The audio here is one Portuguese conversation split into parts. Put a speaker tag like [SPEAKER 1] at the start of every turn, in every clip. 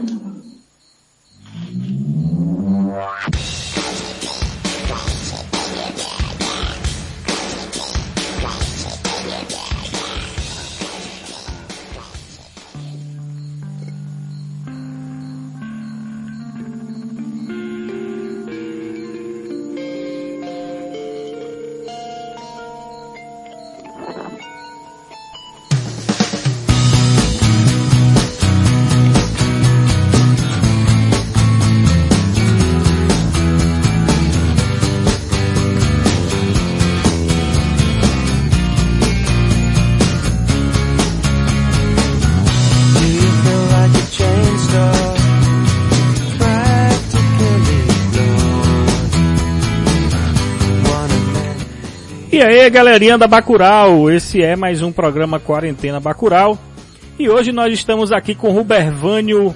[SPEAKER 1] Mm-hmm. E aí, galerinha da Bacural, esse é mais um programa Quarentena Bacural. E hoje nós estamos aqui com Rubervânio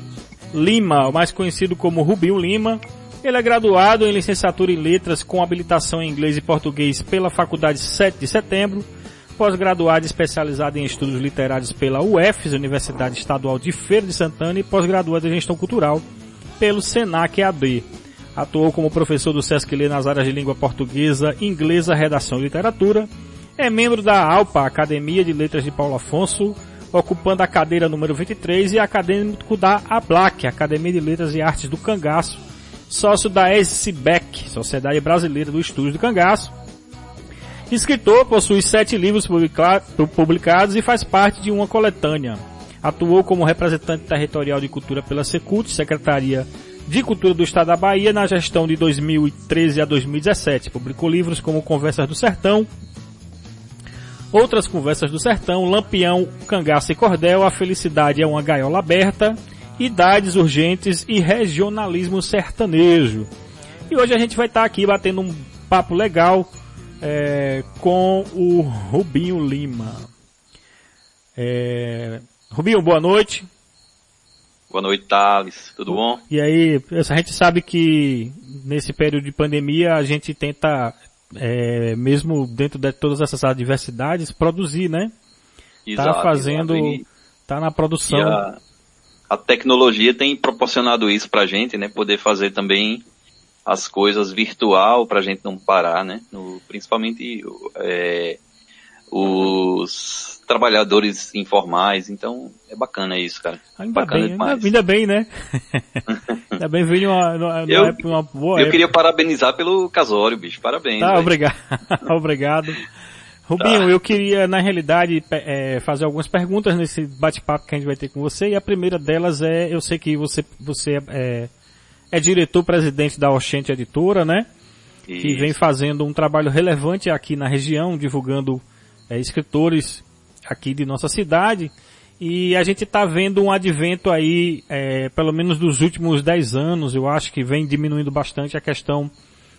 [SPEAKER 1] Lima, mais conhecido como Rubinho Lima. Ele é graduado em licenciatura em letras com habilitação em inglês e português pela Faculdade 7 de Setembro, pós-graduado especializado em estudos literários pela UFES, Universidade Estadual de Feira de Santana, e pós-graduado em gestão cultural pelo Senac AD. Atuou como professor do Sesc Lê nas áreas de língua portuguesa, inglesa, redação e literatura. É membro da ALPA, Academia de Letras de Paulo Afonso, ocupando a cadeira número 23 e acadêmico da ABLAC, Academia de Letras e Artes do Cangaço, sócio da SBEC, Sociedade Brasileira do Estúdio do Cangaço. Escritor, possui sete livros publicados e faz parte de uma coletânea. Atuou como representante territorial de cultura pela Secult, Secretaria de Cultura do Estado da Bahia na gestão de 2013 a 2017. Publicou livros como Conversas do Sertão, Outras Conversas do Sertão, Lampião, Cangaço e Cordel, A Felicidade é uma Gaiola Aberta, Idades Urgentes e Regionalismo Sertanejo. E hoje a gente vai estar aqui batendo um papo legal é, com o Rubinho Lima. É, Rubinho, boa noite.
[SPEAKER 2] Boa noite, Thales. Tudo bom?
[SPEAKER 1] E aí, a gente sabe que nesse período de pandemia a gente tenta, é, mesmo dentro de todas essas adversidades, produzir, né? Tá exato, tá fazendo, exato. tá na produção.
[SPEAKER 2] A, a, tecnologia tem proporcionado isso pra gente, né? Poder fazer também as coisas virtual pra gente não parar, né? No, principalmente é, os trabalhadores informais, então é bacana isso, cara.
[SPEAKER 1] Ainda
[SPEAKER 2] bacana
[SPEAKER 1] bem, demais. ainda bem, né? ainda bem veio uma, uma,
[SPEAKER 2] eu, época, uma boa Eu época. queria parabenizar pelo casório, bicho, parabéns.
[SPEAKER 1] Tá, obrigado. obrigado. Rubinho, tá. eu queria, na realidade, é, fazer algumas perguntas nesse bate-papo que a gente vai ter com você, e a primeira delas é, eu sei que você, você é, é diretor-presidente da Oxente Editora, né? Isso. Que vem fazendo um trabalho relevante aqui na região, divulgando é, escritores aqui de nossa cidade. E a gente está vendo um advento aí, é, pelo menos dos últimos 10 anos, eu acho que vem diminuindo bastante a questão,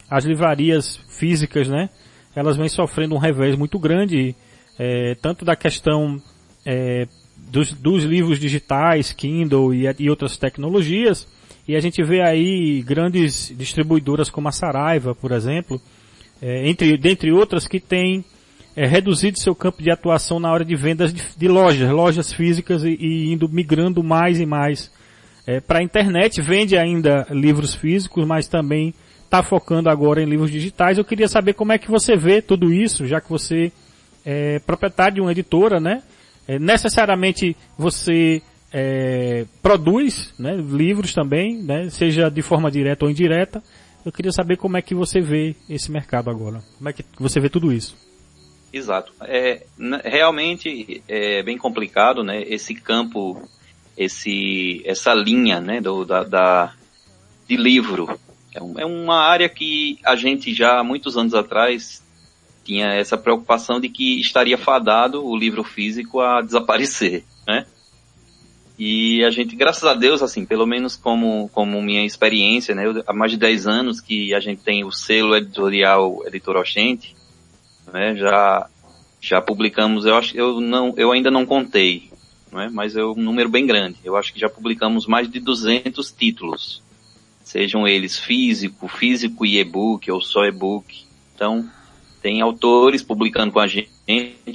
[SPEAKER 1] as livrarias físicas, né? Elas vêm sofrendo um revés muito grande, é, tanto da questão é, dos, dos, livros digitais, Kindle e, e, outras tecnologias, e a gente vê aí grandes distribuidoras como a Saraiva, por exemplo, é, entre, dentre outras que têm é, reduzido seu campo de atuação na hora de vendas de, de lojas, lojas físicas e, e, indo migrando mais e mais é, para a internet. Vende ainda livros físicos, mas também está focando agora em livros digitais. Eu queria saber como é que você vê tudo isso, já que você é proprietário de uma editora, né? É, necessariamente você é, produz né, livros também, né, seja de forma direta ou indireta. Eu queria saber como é que você vê esse mercado agora. Como é que você vê tudo isso?
[SPEAKER 2] Exato. É, realmente é bem complicado, né? Esse campo, esse, essa linha, né? Do, da, da de livro. É, é uma área que a gente já muitos anos atrás tinha essa preocupação de que estaria fadado o livro físico a desaparecer, né? E a gente, graças a Deus, assim, pelo menos como, como minha experiência, né? Eu, há mais de 10 anos que a gente tem o selo editorial Editor Oxente, né? Já já publicamos, eu acho, eu não, eu ainda não contei, não é? Mas é um número bem grande. Eu acho que já publicamos mais de 200 títulos, sejam eles físico, físico e e-book ou só e-book. Então tem autores publicando com a gente,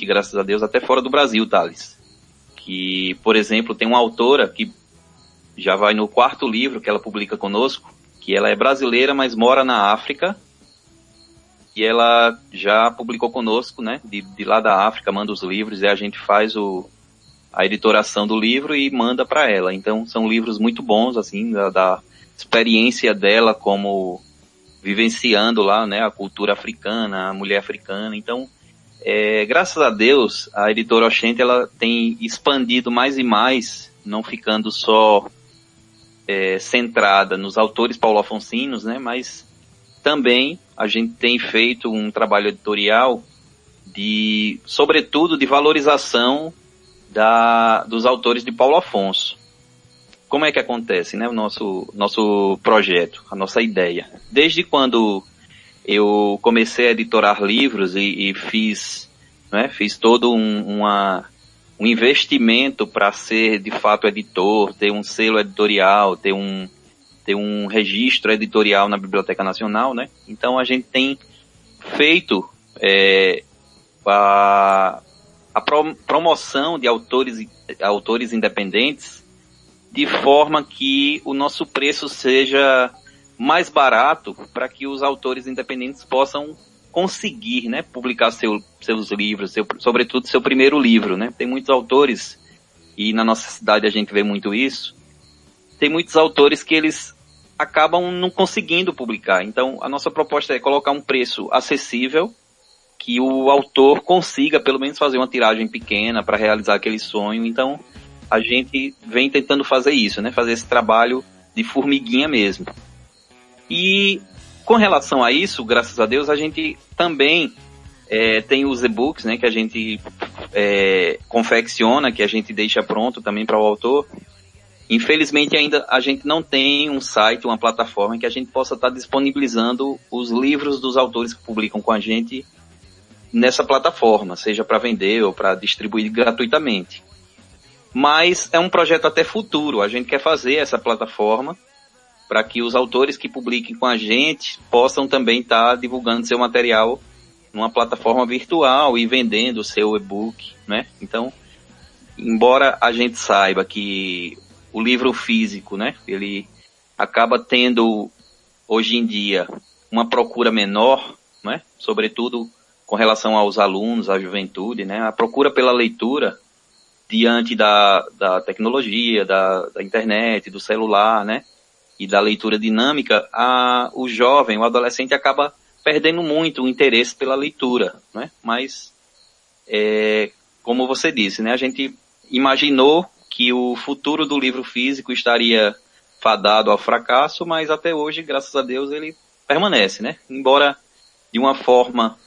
[SPEAKER 2] graças a Deus, até fora do Brasil, Thales. Que, por exemplo, tem uma autora que já vai no quarto livro que ela publica conosco, que ela é brasileira, mas mora na África. E ela já publicou conosco, né? De, de lá da África, manda os livros e a gente faz o, a editoração do livro e manda para ela. Então são livros muito bons, assim, da, da, experiência dela como vivenciando lá, né, a cultura africana, a mulher africana. Então, é, graças a Deus, a editora Oxente, ela tem expandido mais e mais, não ficando só é, centrada nos autores paulo-afonsinos, né, mas também a gente tem feito um trabalho editorial de, sobretudo, de valorização da, dos autores de Paulo Afonso. Como é que acontece, né, o nosso, nosso projeto, a nossa ideia? Desde quando eu comecei a editorar livros e, e fiz, né, fiz todo um, uma, um investimento para ser de fato editor, ter um selo editorial, ter um, ter um registro editorial na Biblioteca Nacional, né? Então a gente tem feito é, a, a promoção de autores, autores independentes de forma que o nosso preço seja mais barato para que os autores independentes possam conseguir, né, publicar seu, seus livros, seu, sobretudo seu primeiro livro, né? Tem muitos autores e na nossa cidade a gente vê muito isso. Tem muitos autores que eles acabam não conseguindo publicar. Então, a nossa proposta é colocar um preço acessível que o autor consiga pelo menos fazer uma tiragem pequena para realizar aquele sonho. Então, a gente vem tentando fazer isso, né? Fazer esse trabalho de formiguinha mesmo. E com relação a isso, graças a Deus, a gente também é, tem os e-books, né? Que a gente é, confecciona, que a gente deixa pronto também para o autor. Infelizmente ainda a gente não tem um site, uma plataforma que a gente possa estar disponibilizando os livros dos autores que publicam com a gente nessa plataforma, seja para vender ou para distribuir gratuitamente. Mas é um projeto até futuro. A gente quer fazer essa plataforma para que os autores que publiquem com a gente possam também estar divulgando seu material numa plataforma virtual e vendendo o seu e-book, né? Então, embora a gente saiba que o livro físico, né, ele acaba tendo hoje em dia uma procura menor, né? Sobretudo com relação aos alunos, à juventude, né? A procura pela leitura diante da, da tecnologia, da, da internet, do celular, né? E da leitura dinâmica, a, o jovem, o adolescente acaba perdendo muito o interesse pela leitura, né? Mas, é, como você disse, né? A gente imaginou que o futuro do livro físico estaria fadado ao fracasso, mas até hoje, graças a Deus, ele permanece, né? Embora de uma forma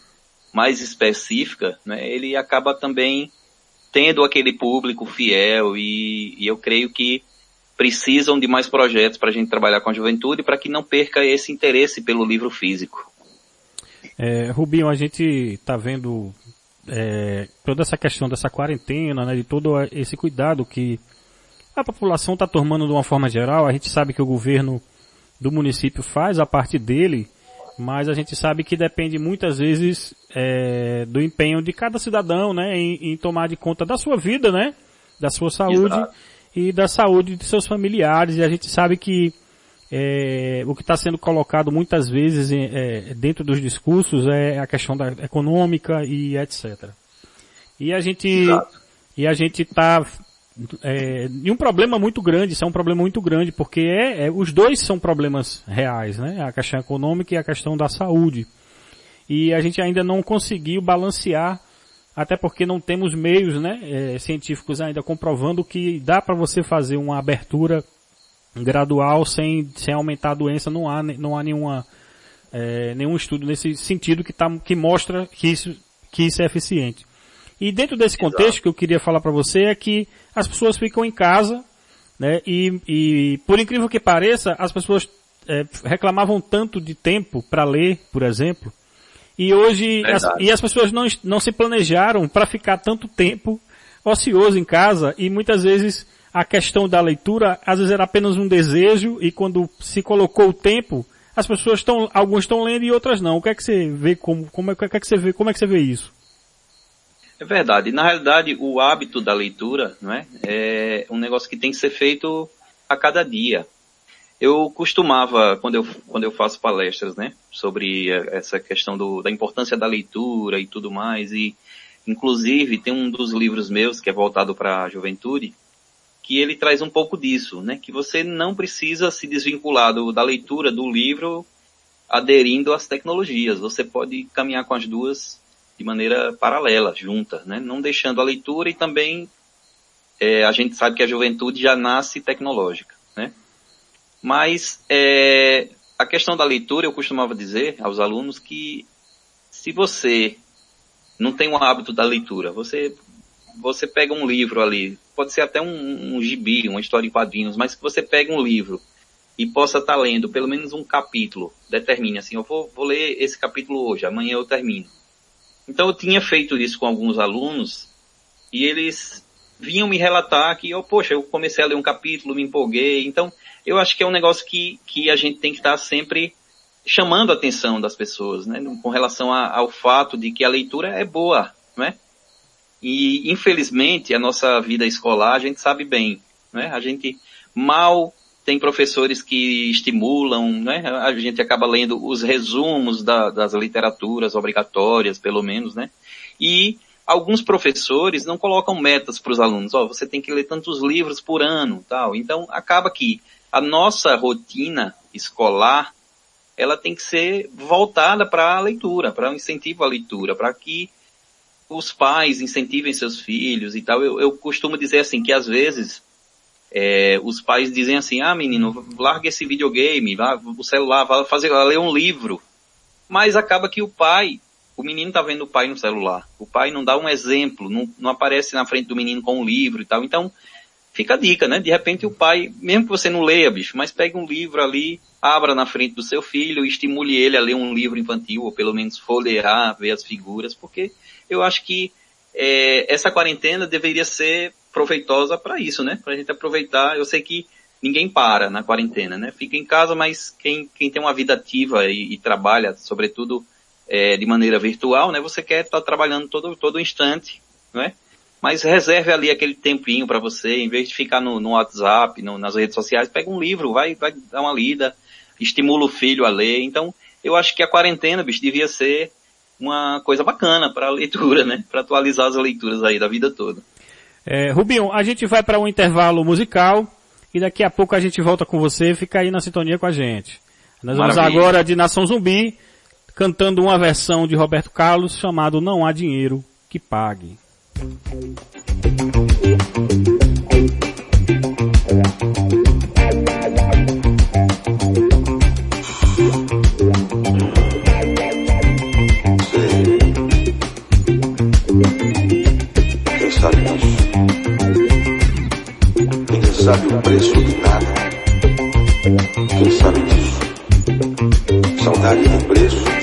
[SPEAKER 2] mais específica, né, ele acaba também tendo aquele público fiel e, e eu creio que precisam de mais projetos para a gente trabalhar com a juventude para que não perca esse interesse pelo livro físico.
[SPEAKER 1] É, Rubinho, a gente está vendo é, toda essa questão dessa quarentena, né, de todo esse cuidado que a população está tomando de uma forma geral. A gente sabe que o governo do município faz a parte dele, mas a gente sabe que depende muitas vezes é, do empenho de cada cidadão, né, em, em, tomar de conta da sua vida, né, da sua saúde Exato. e da saúde de seus familiares. E a gente sabe que é, o que está sendo colocado muitas vezes é, dentro dos discursos é a questão da econômica e etc. E a gente Exato. e a gente está é, e um problema muito grande, isso é um problema muito grande, porque é, é, os dois são problemas reais, né? A questão econômica e a questão da saúde. E a gente ainda não conseguiu balancear, até porque não temos meios, né, é, científicos ainda comprovando que dá para você fazer uma abertura gradual sem, sem aumentar a doença, não há, não há nenhuma, é, nenhum estudo nesse sentido que, tá, que mostra que isso, que isso é eficiente. E dentro desse contexto que eu queria falar para você é que as pessoas ficam em casa, né? E, e por incrível que pareça, as pessoas é, reclamavam tanto de tempo para ler, por exemplo, e hoje as, e as pessoas não, não se planejaram para ficar tanto tempo ocioso em casa e muitas vezes a questão da leitura às vezes era apenas um desejo e quando se colocou o tempo as pessoas estão algumas estão lendo e outras não. O que é que você vê como como é, que é que você vê como é que você vê isso?
[SPEAKER 2] É verdade. Na realidade, o hábito da leitura, não é? É um negócio que tem que ser feito a cada dia. Eu costumava, quando eu, quando eu faço palestras, né, sobre essa questão do, da importância da leitura e tudo mais, e inclusive tem um dos livros meus que é voltado para a juventude, que ele traz um pouco disso, né, que você não precisa se desvincular do, da leitura do livro aderindo às tecnologias. Você pode caminhar com as duas de maneira paralela, junta, né, não deixando a leitura e também é, a gente sabe que a juventude já nasce tecnológica, né? Mas é, a questão da leitura, eu costumava dizer aos alunos que se você não tem o hábito da leitura, você você pega um livro ali, pode ser até um, um gibi, uma história em quadrinhos, mas que você pega um livro e possa estar tá lendo pelo menos um capítulo, determine assim, eu vou, vou ler esse capítulo hoje, amanhã eu termino. Então eu tinha feito isso com alguns alunos e eles vinham me relatar que, oh, poxa, eu comecei a ler um capítulo, me empolguei. Então, eu acho que é um negócio que, que a gente tem que estar sempre chamando a atenção das pessoas, né, com relação a, ao fato de que a leitura é boa, né? E, infelizmente, a nossa vida escolar, a gente sabe bem, né? A gente mal tem professores que estimulam, né? A gente acaba lendo os resumos da, das literaturas obrigatórias, pelo menos, né? E alguns professores não colocam metas para os alunos. Ó, oh, você tem que ler tantos livros por ano, tal. Então acaba que a nossa rotina escolar ela tem que ser voltada para a leitura, para o incentivo à leitura, para que os pais incentivem seus filhos e tal. Eu, eu costumo dizer assim que às vezes é, os pais dizem assim, ah menino, larga esse videogame, vá o celular, vá fazer, vá ler um livro. Mas acaba que o pai o menino tá vendo o pai no celular. O pai não dá um exemplo, não, não aparece na frente do menino com um livro e tal. Então, fica a dica, né? De repente o pai, mesmo que você não leia, bicho, mas pegue um livro ali, abra na frente do seu filho, estimule ele a ler um livro infantil, ou pelo menos folhear, ver as figuras, porque eu acho que é, essa quarentena deveria ser proveitosa para isso, né? Para a gente aproveitar. Eu sei que ninguém para na quarentena, né? Fica em casa, mas quem, quem tem uma vida ativa e, e trabalha, sobretudo é, de maneira virtual, né? Você quer estar tá trabalhando todo, todo instante, não é? Mas reserve ali aquele tempinho para você, em vez de ficar no, no WhatsApp, no, nas redes sociais, pega um livro, vai, vai dar uma lida, estimula o filho a ler. Então, eu acho que a quarentena, bicho, devia ser uma coisa bacana para a leitura, né? Para atualizar as leituras aí da vida toda.
[SPEAKER 1] É, Rubinho, a gente vai para um intervalo musical e daqui a pouco a gente volta com você. Fica aí na sintonia com a gente. Nós Maravilha. vamos agora de Nação Zumbi cantando uma versão de Roberto Carlos chamado Não Há Dinheiro que Pague.
[SPEAKER 3] Quem disso? Quem sabe o preço de nada? Quem sabe disso? Saudade do preço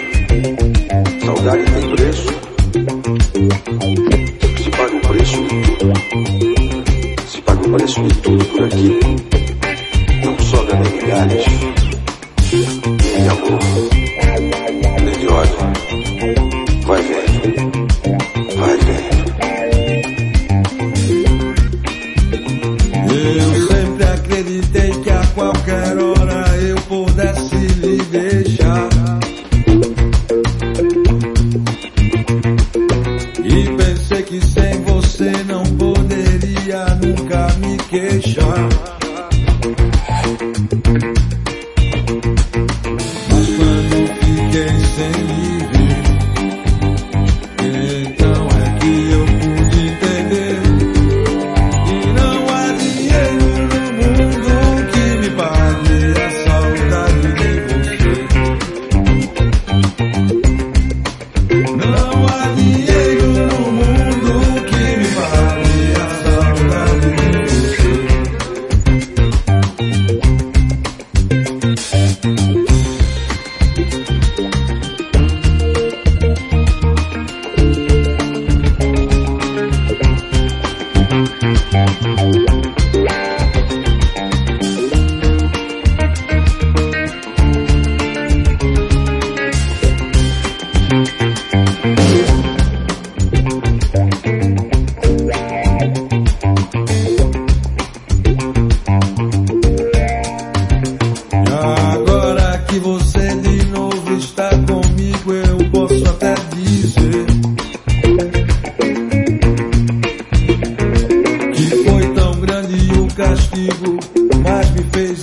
[SPEAKER 4] mas me fez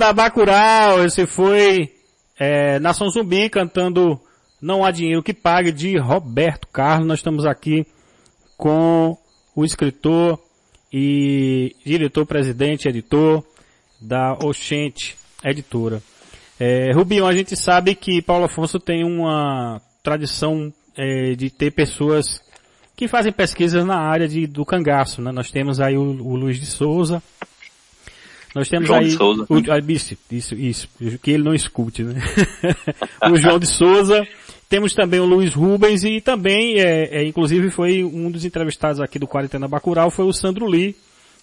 [SPEAKER 1] da Bacurau, esse foi é, Nação Zumbi cantando Não Há Dinheiro que Pague, de Roberto Carlos. Nós estamos aqui com o escritor e diretor-presidente, editor da Oxente Editora. É, Rubinho, a gente sabe que Paulo Afonso tem uma tradição é, de ter pessoas que fazem pesquisas na área de, do cangaço. Né? Nós temos aí o, o Luiz de Souza, nós temos
[SPEAKER 2] João
[SPEAKER 1] aí
[SPEAKER 2] de Souza.
[SPEAKER 1] o, ah, isso, isso, isso, que ele não escute, né? o João de Souza, temos também o Luiz Rubens e também, é, é, inclusive foi um dos entrevistados aqui do Quarentena Bacural, foi o Sandro Lee,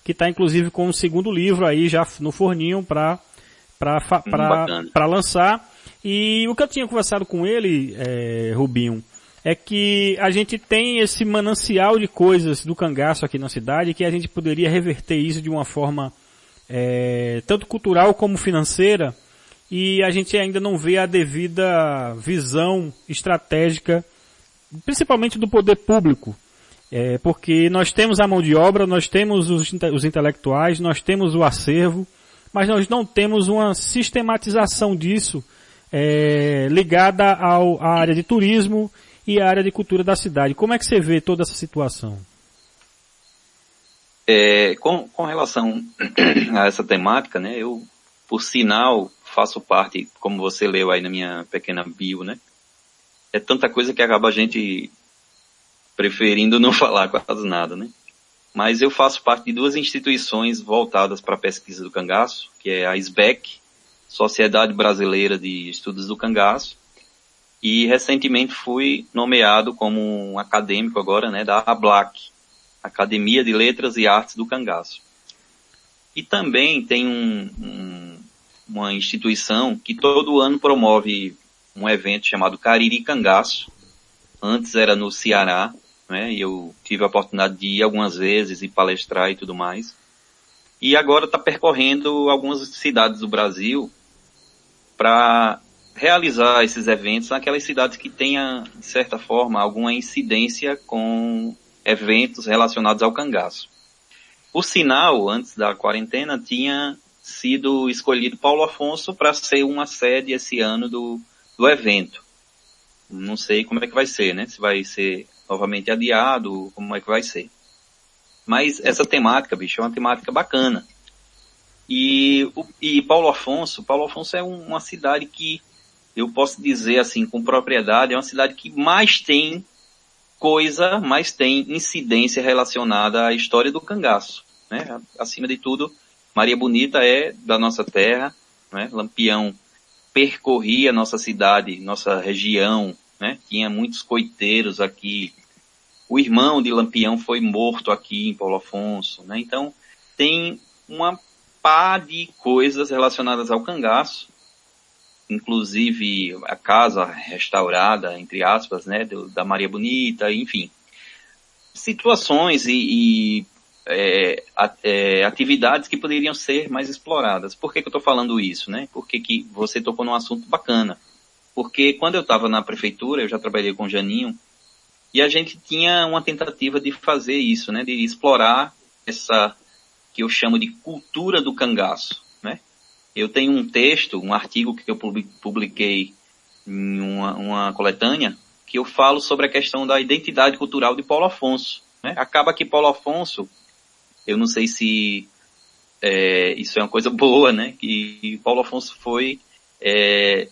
[SPEAKER 1] que está inclusive com o segundo livro aí já no forninho para para para lançar. E o que eu tinha conversado com ele, é, Rubinho, é que a gente tem esse manancial de coisas do cangaço aqui na cidade que a gente poderia reverter isso de uma forma é, tanto cultural como financeira e a gente ainda não vê a devida visão estratégica, principalmente do poder público. É, porque nós temos a mão de obra, nós temos os, os intelectuais, nós temos o acervo, mas nós não temos uma sistematização disso é, ligada ao, à área de turismo e à área de cultura da cidade. Como é que você vê toda essa situação?
[SPEAKER 2] É, com, com relação a essa temática, né, eu, por sinal, faço parte, como você leu aí na minha pequena bio, né, é tanta coisa que acaba a gente preferindo não falar quase nada, né. Mas eu faço parte de duas instituições voltadas para a pesquisa do cangaço, que é a SBEC, Sociedade Brasileira de Estudos do Cangaço, e recentemente fui nomeado como um acadêmico agora, né, da ABLAC, Academia de Letras e Artes do Cangaço. E também tem um, um, uma instituição que todo ano promove um evento chamado Cariri Cangaço. Antes era no Ceará, né? E eu tive a oportunidade de ir algumas vezes e palestrar e tudo mais. E agora está percorrendo algumas cidades do Brasil para realizar esses eventos naquelas cidades que tenha, de certa forma, alguma incidência com eventos relacionados ao cangaço. O sinal, antes da quarentena, tinha sido escolhido Paulo Afonso para ser uma sede esse ano do, do evento. Não sei como é que vai ser, né? Se vai ser novamente adiado, como é que vai ser. Mas essa temática, bicho, é uma temática bacana. E, e Paulo Afonso, Paulo Afonso é um- uma cidade que eu posso dizer assim com propriedade, é uma cidade que mais tem coisa, mais tem incidência relacionada à história do cangaço. Né? Acima de tudo, Maria Bonita é da nossa terra, né? Lampião percorria nossa cidade, nossa região, né? Tinha muitos coiteiros aqui. O irmão de Lampião foi morto aqui em Paulo Afonso, né? Então, tem uma pá de coisas relacionadas ao cangaço, inclusive a casa restaurada, entre aspas, né, do, da Maria Bonita, enfim. Situações e, e é, é, atividades que poderiam ser mais exploradas. Por que, que eu estou falando isso, né? Porque que você tocou num assunto bacana. Porque quando eu estava na prefeitura, eu já trabalhei com o Janinho, e a gente tinha uma tentativa de fazer isso, né? De explorar essa que eu chamo de cultura do cangaço? Eu tenho um texto, um artigo que eu publiquei em uma, uma coletânea, que eu falo sobre a questão da identidade cultural de Paulo Afonso. Né? Acaba que Paulo Afonso, eu não sei se é, isso é uma coisa boa, né? Que Paulo Afonso foi é,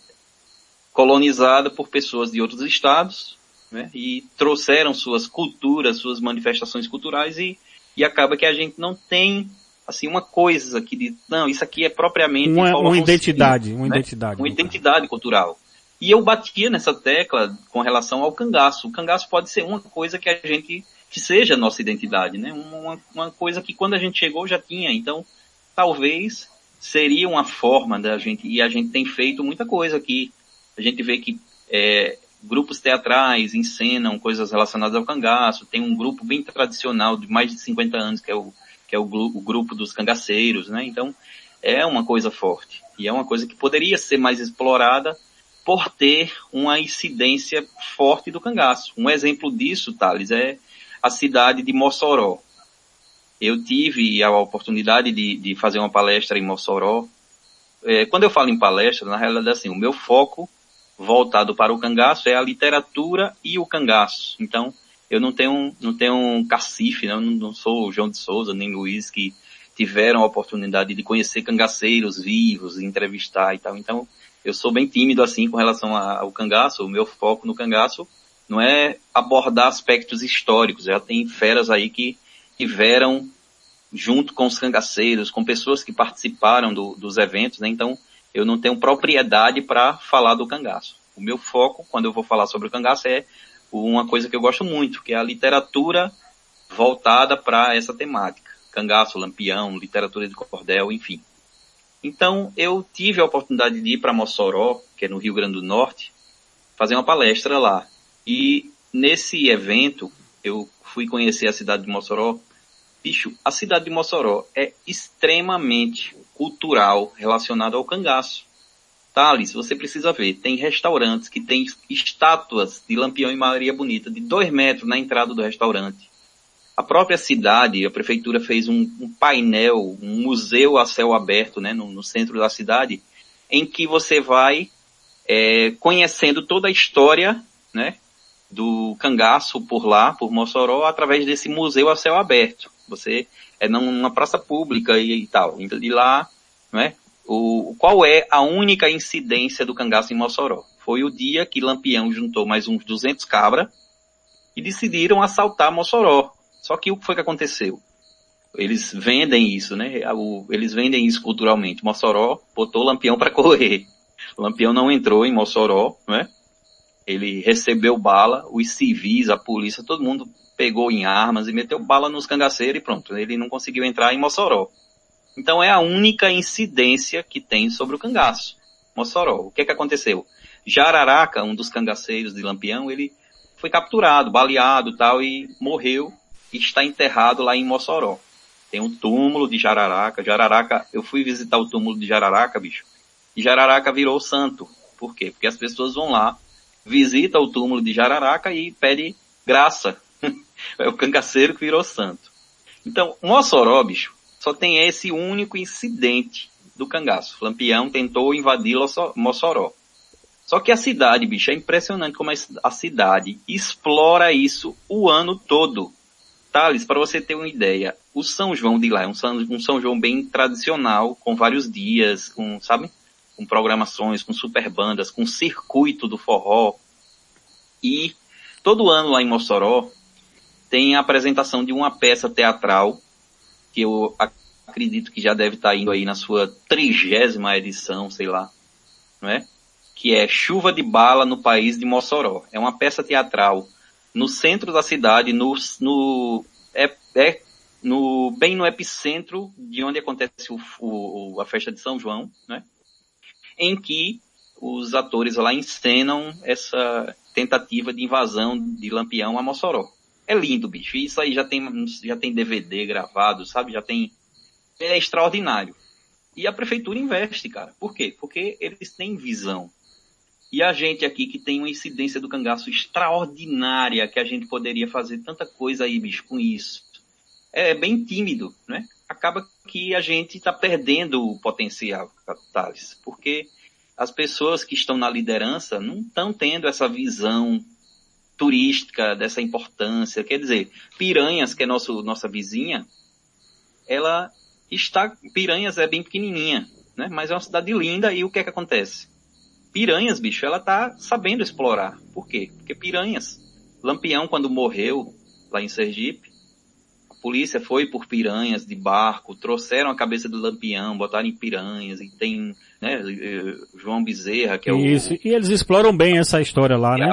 [SPEAKER 2] colonizado por pessoas de outros estados, né? E trouxeram suas culturas, suas manifestações culturais e, e acaba que a gente não tem assim uma coisa que diz, não, isso aqui é propriamente
[SPEAKER 1] uma, uma identidade, uma
[SPEAKER 2] né?
[SPEAKER 1] identidade,
[SPEAKER 2] uma identidade cultural. E eu batia nessa tecla com relação ao cangaço. O cangaço pode ser uma coisa que a gente que seja a nossa identidade, né? Uma, uma coisa que quando a gente chegou já tinha. Então, talvez seria uma forma da gente, e a gente tem feito muita coisa aqui. A gente vê que é, grupos teatrais encenam coisas relacionadas ao cangaço, tem um grupo bem tradicional de mais de 50 anos, que é o, que é o, o grupo dos cangaceiros, né? Então, é uma coisa forte. E é uma coisa que poderia ser mais explorada por ter uma incidência forte do cangaço. Um exemplo disso, Thales, é a cidade de Mossoró. Eu tive a oportunidade de, de fazer uma palestra em Mossoró. É, quando eu falo em palestra, na realidade, assim, o meu foco voltado para o cangaço é a literatura e o cangaço. Então, eu não tenho, não tenho um cacife, né? eu não sou o João de Souza nem Luiz que tiveram a oportunidade de conhecer cangaceiros vivos, entrevistar e tal. Então, eu sou bem tímido assim com relação ao cangaço. O meu foco no cangaço não é abordar aspectos históricos. Já tem feras aí que tiveram junto com os cangaceiros, com pessoas que participaram do, dos eventos, né? Então, eu não tenho propriedade para falar do cangaço. O meu foco, quando eu vou falar sobre o cangaço, é uma coisa que eu gosto muito, que é a literatura voltada para essa temática. Cangaço, lampião, literatura de cordel, enfim. Então, eu tive a oportunidade de ir para Mossoró, que é no Rio Grande do Norte, fazer uma palestra lá. E nesse evento, eu fui conhecer a cidade de Mossoró. Bicho, a cidade de Mossoró é extremamente cultural relacionada ao cangaço. Alice? Você precisa ver. Tem restaurantes que têm estátuas de Lampião e Maria Bonita de dois metros na entrada do restaurante. A própria cidade, a prefeitura fez um, um painel, um museu a céu aberto, né, no, no centro da cidade, em que você vai é, conhecendo toda a história, né, do cangaço por lá, por Mossoró, através desse museu a céu aberto. Você é numa praça pública e, e tal. E lá, né, o, qual é a única incidência do cangaço em Mossoró? Foi o dia que Lampião juntou mais uns 200 cabras e decidiram assaltar Mossoró. Só que o que foi que aconteceu? Eles vendem isso, né? Eles vendem isso culturalmente. Mossoró botou Lampião para correr. Lampião não entrou em Mossoró, né? Ele recebeu bala, os civis, a polícia, todo mundo pegou em armas e meteu bala nos cangaceiros e pronto. Ele não conseguiu entrar em Mossoró. Então é a única incidência que tem sobre o cangaço. Mossoró. O que que aconteceu? Jararaca, um dos cangaceiros de Lampião, ele foi capturado, baleado tal e morreu e está enterrado lá em Mossoró. Tem um túmulo de Jararaca. Jararaca, eu fui visitar o túmulo de Jararaca, bicho. E Jararaca virou santo. Por quê? Porque as pessoas vão lá visita o túmulo de Jararaca e pede graça. é o cangaceiro que virou santo. Então, Mossoró, bicho, só tem esse único incidente do cangaço. Lampião tentou invadir Mossoró. Só que a cidade, bicho, é impressionante como a cidade explora isso o ano todo. Thales, para você ter uma ideia, o São João de lá é um São, um São João bem tradicional, com vários dias, com, sabe? com programações, com super bandas, com circuito do forró. E todo ano lá em Mossoró tem a apresentação de uma peça teatral que eu acredito que já deve estar indo aí na sua trigésima edição, sei lá, não é? Que é Chuva de Bala no País de Mossoró. É uma peça teatral no centro da cidade, no, no é, é no, bem no epicentro de onde acontece o, o, a festa de São João, né? em que os atores lá encenam essa tentativa de invasão de Lampião a Mossoró. É lindo, bicho. Isso aí já tem, já tem DVD gravado, sabe? Já tem. É extraordinário. E a prefeitura investe, cara. Por quê? Porque eles têm visão. E a gente aqui que tem uma incidência do cangaço extraordinária, que a gente poderia fazer tanta coisa aí, bicho, com isso. é bem tímido, né? Acaba que a gente está perdendo o potencial, Thales, porque as pessoas que estão na liderança não estão tendo essa visão turística dessa importância. Quer dizer, Piranhas, que é nosso, nossa vizinha, ela está, Piranhas é bem pequenininha, né? Mas é uma cidade linda e o que é que acontece? Piranhas, bicho, ela tá sabendo explorar. Por quê? Porque Piranhas, Lampião quando morreu lá em Sergipe, a polícia foi por Piranhas de barco, trouxeram a cabeça do Lampião, botaram em Piranhas e tem, né, eh, João Bezerra, que é
[SPEAKER 1] Isso,
[SPEAKER 2] o...
[SPEAKER 1] e eles exploram bem essa história lá, né?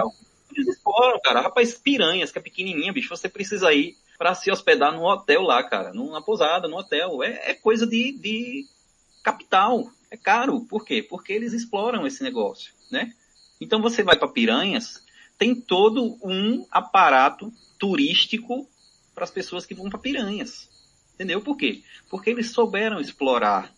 [SPEAKER 2] Exploram, cara. Rapaz, Piranhas, que é pequenininha, bicho, você precisa ir para se hospedar num hotel lá, cara, numa pousada, num hotel. É, é coisa de, de capital. É caro. Por quê? Porque eles exploram esse negócio, né? Então você vai para Piranhas, tem todo um aparato turístico para as pessoas que vão para Piranhas. Entendeu? Por quê? Porque eles souberam explorar.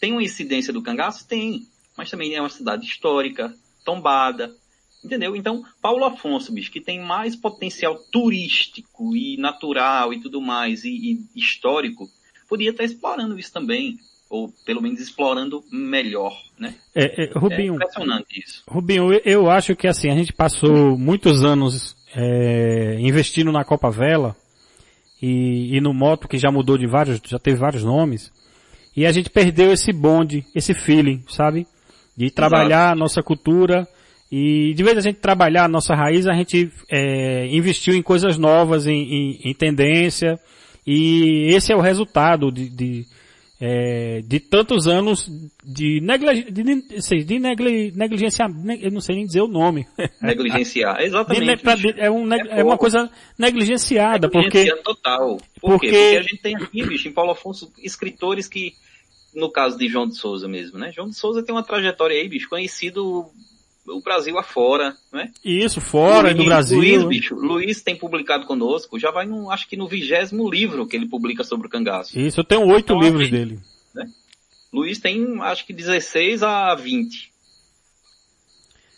[SPEAKER 2] Tem uma incidência do cangaço? Tem. Mas também é uma cidade histórica, tombada, Entendeu? Então, Paulo Afonso, bicho, que tem mais potencial turístico e natural e tudo mais, e, e histórico, podia estar explorando isso também. Ou pelo menos explorando melhor, né?
[SPEAKER 1] É, é, Rubinho,
[SPEAKER 2] é impressionante isso.
[SPEAKER 1] Rubinho, eu, acho que assim, a gente passou muitos anos é, investindo na Copa Vela e, e no Moto, que já mudou de vários, já teve vários nomes, e a gente perdeu esse bonde, esse feeling, sabe? De trabalhar a nossa cultura, e de vez a gente trabalhar a nossa raiz, a gente é, investiu em coisas novas, em, em, em, tendência, e esse é o resultado de, de, é, de tantos anos de, negli, de, de, negli, negligenciar, eu não sei nem dizer o nome.
[SPEAKER 2] Negligenciar, exatamente.
[SPEAKER 1] De, é, um, é, é, uma coisa negligenciada, porque...
[SPEAKER 2] total. Por porque... porque a gente tem aqui, bicho, em Paulo Afonso, escritores que, no caso de João de Souza mesmo, né? João de Souza tem uma trajetória aí, bicho, conhecido o Brasil afora, né?
[SPEAKER 1] Isso, fora Luiz, do Brasil.
[SPEAKER 2] Luiz, bicho, Luiz tem publicado conosco, já vai no, acho que no vigésimo livro que ele publica sobre o cangaço.
[SPEAKER 1] Isso, eu tenho oito então, livros dele.
[SPEAKER 2] Né? Luiz tem, acho que 16 a 20.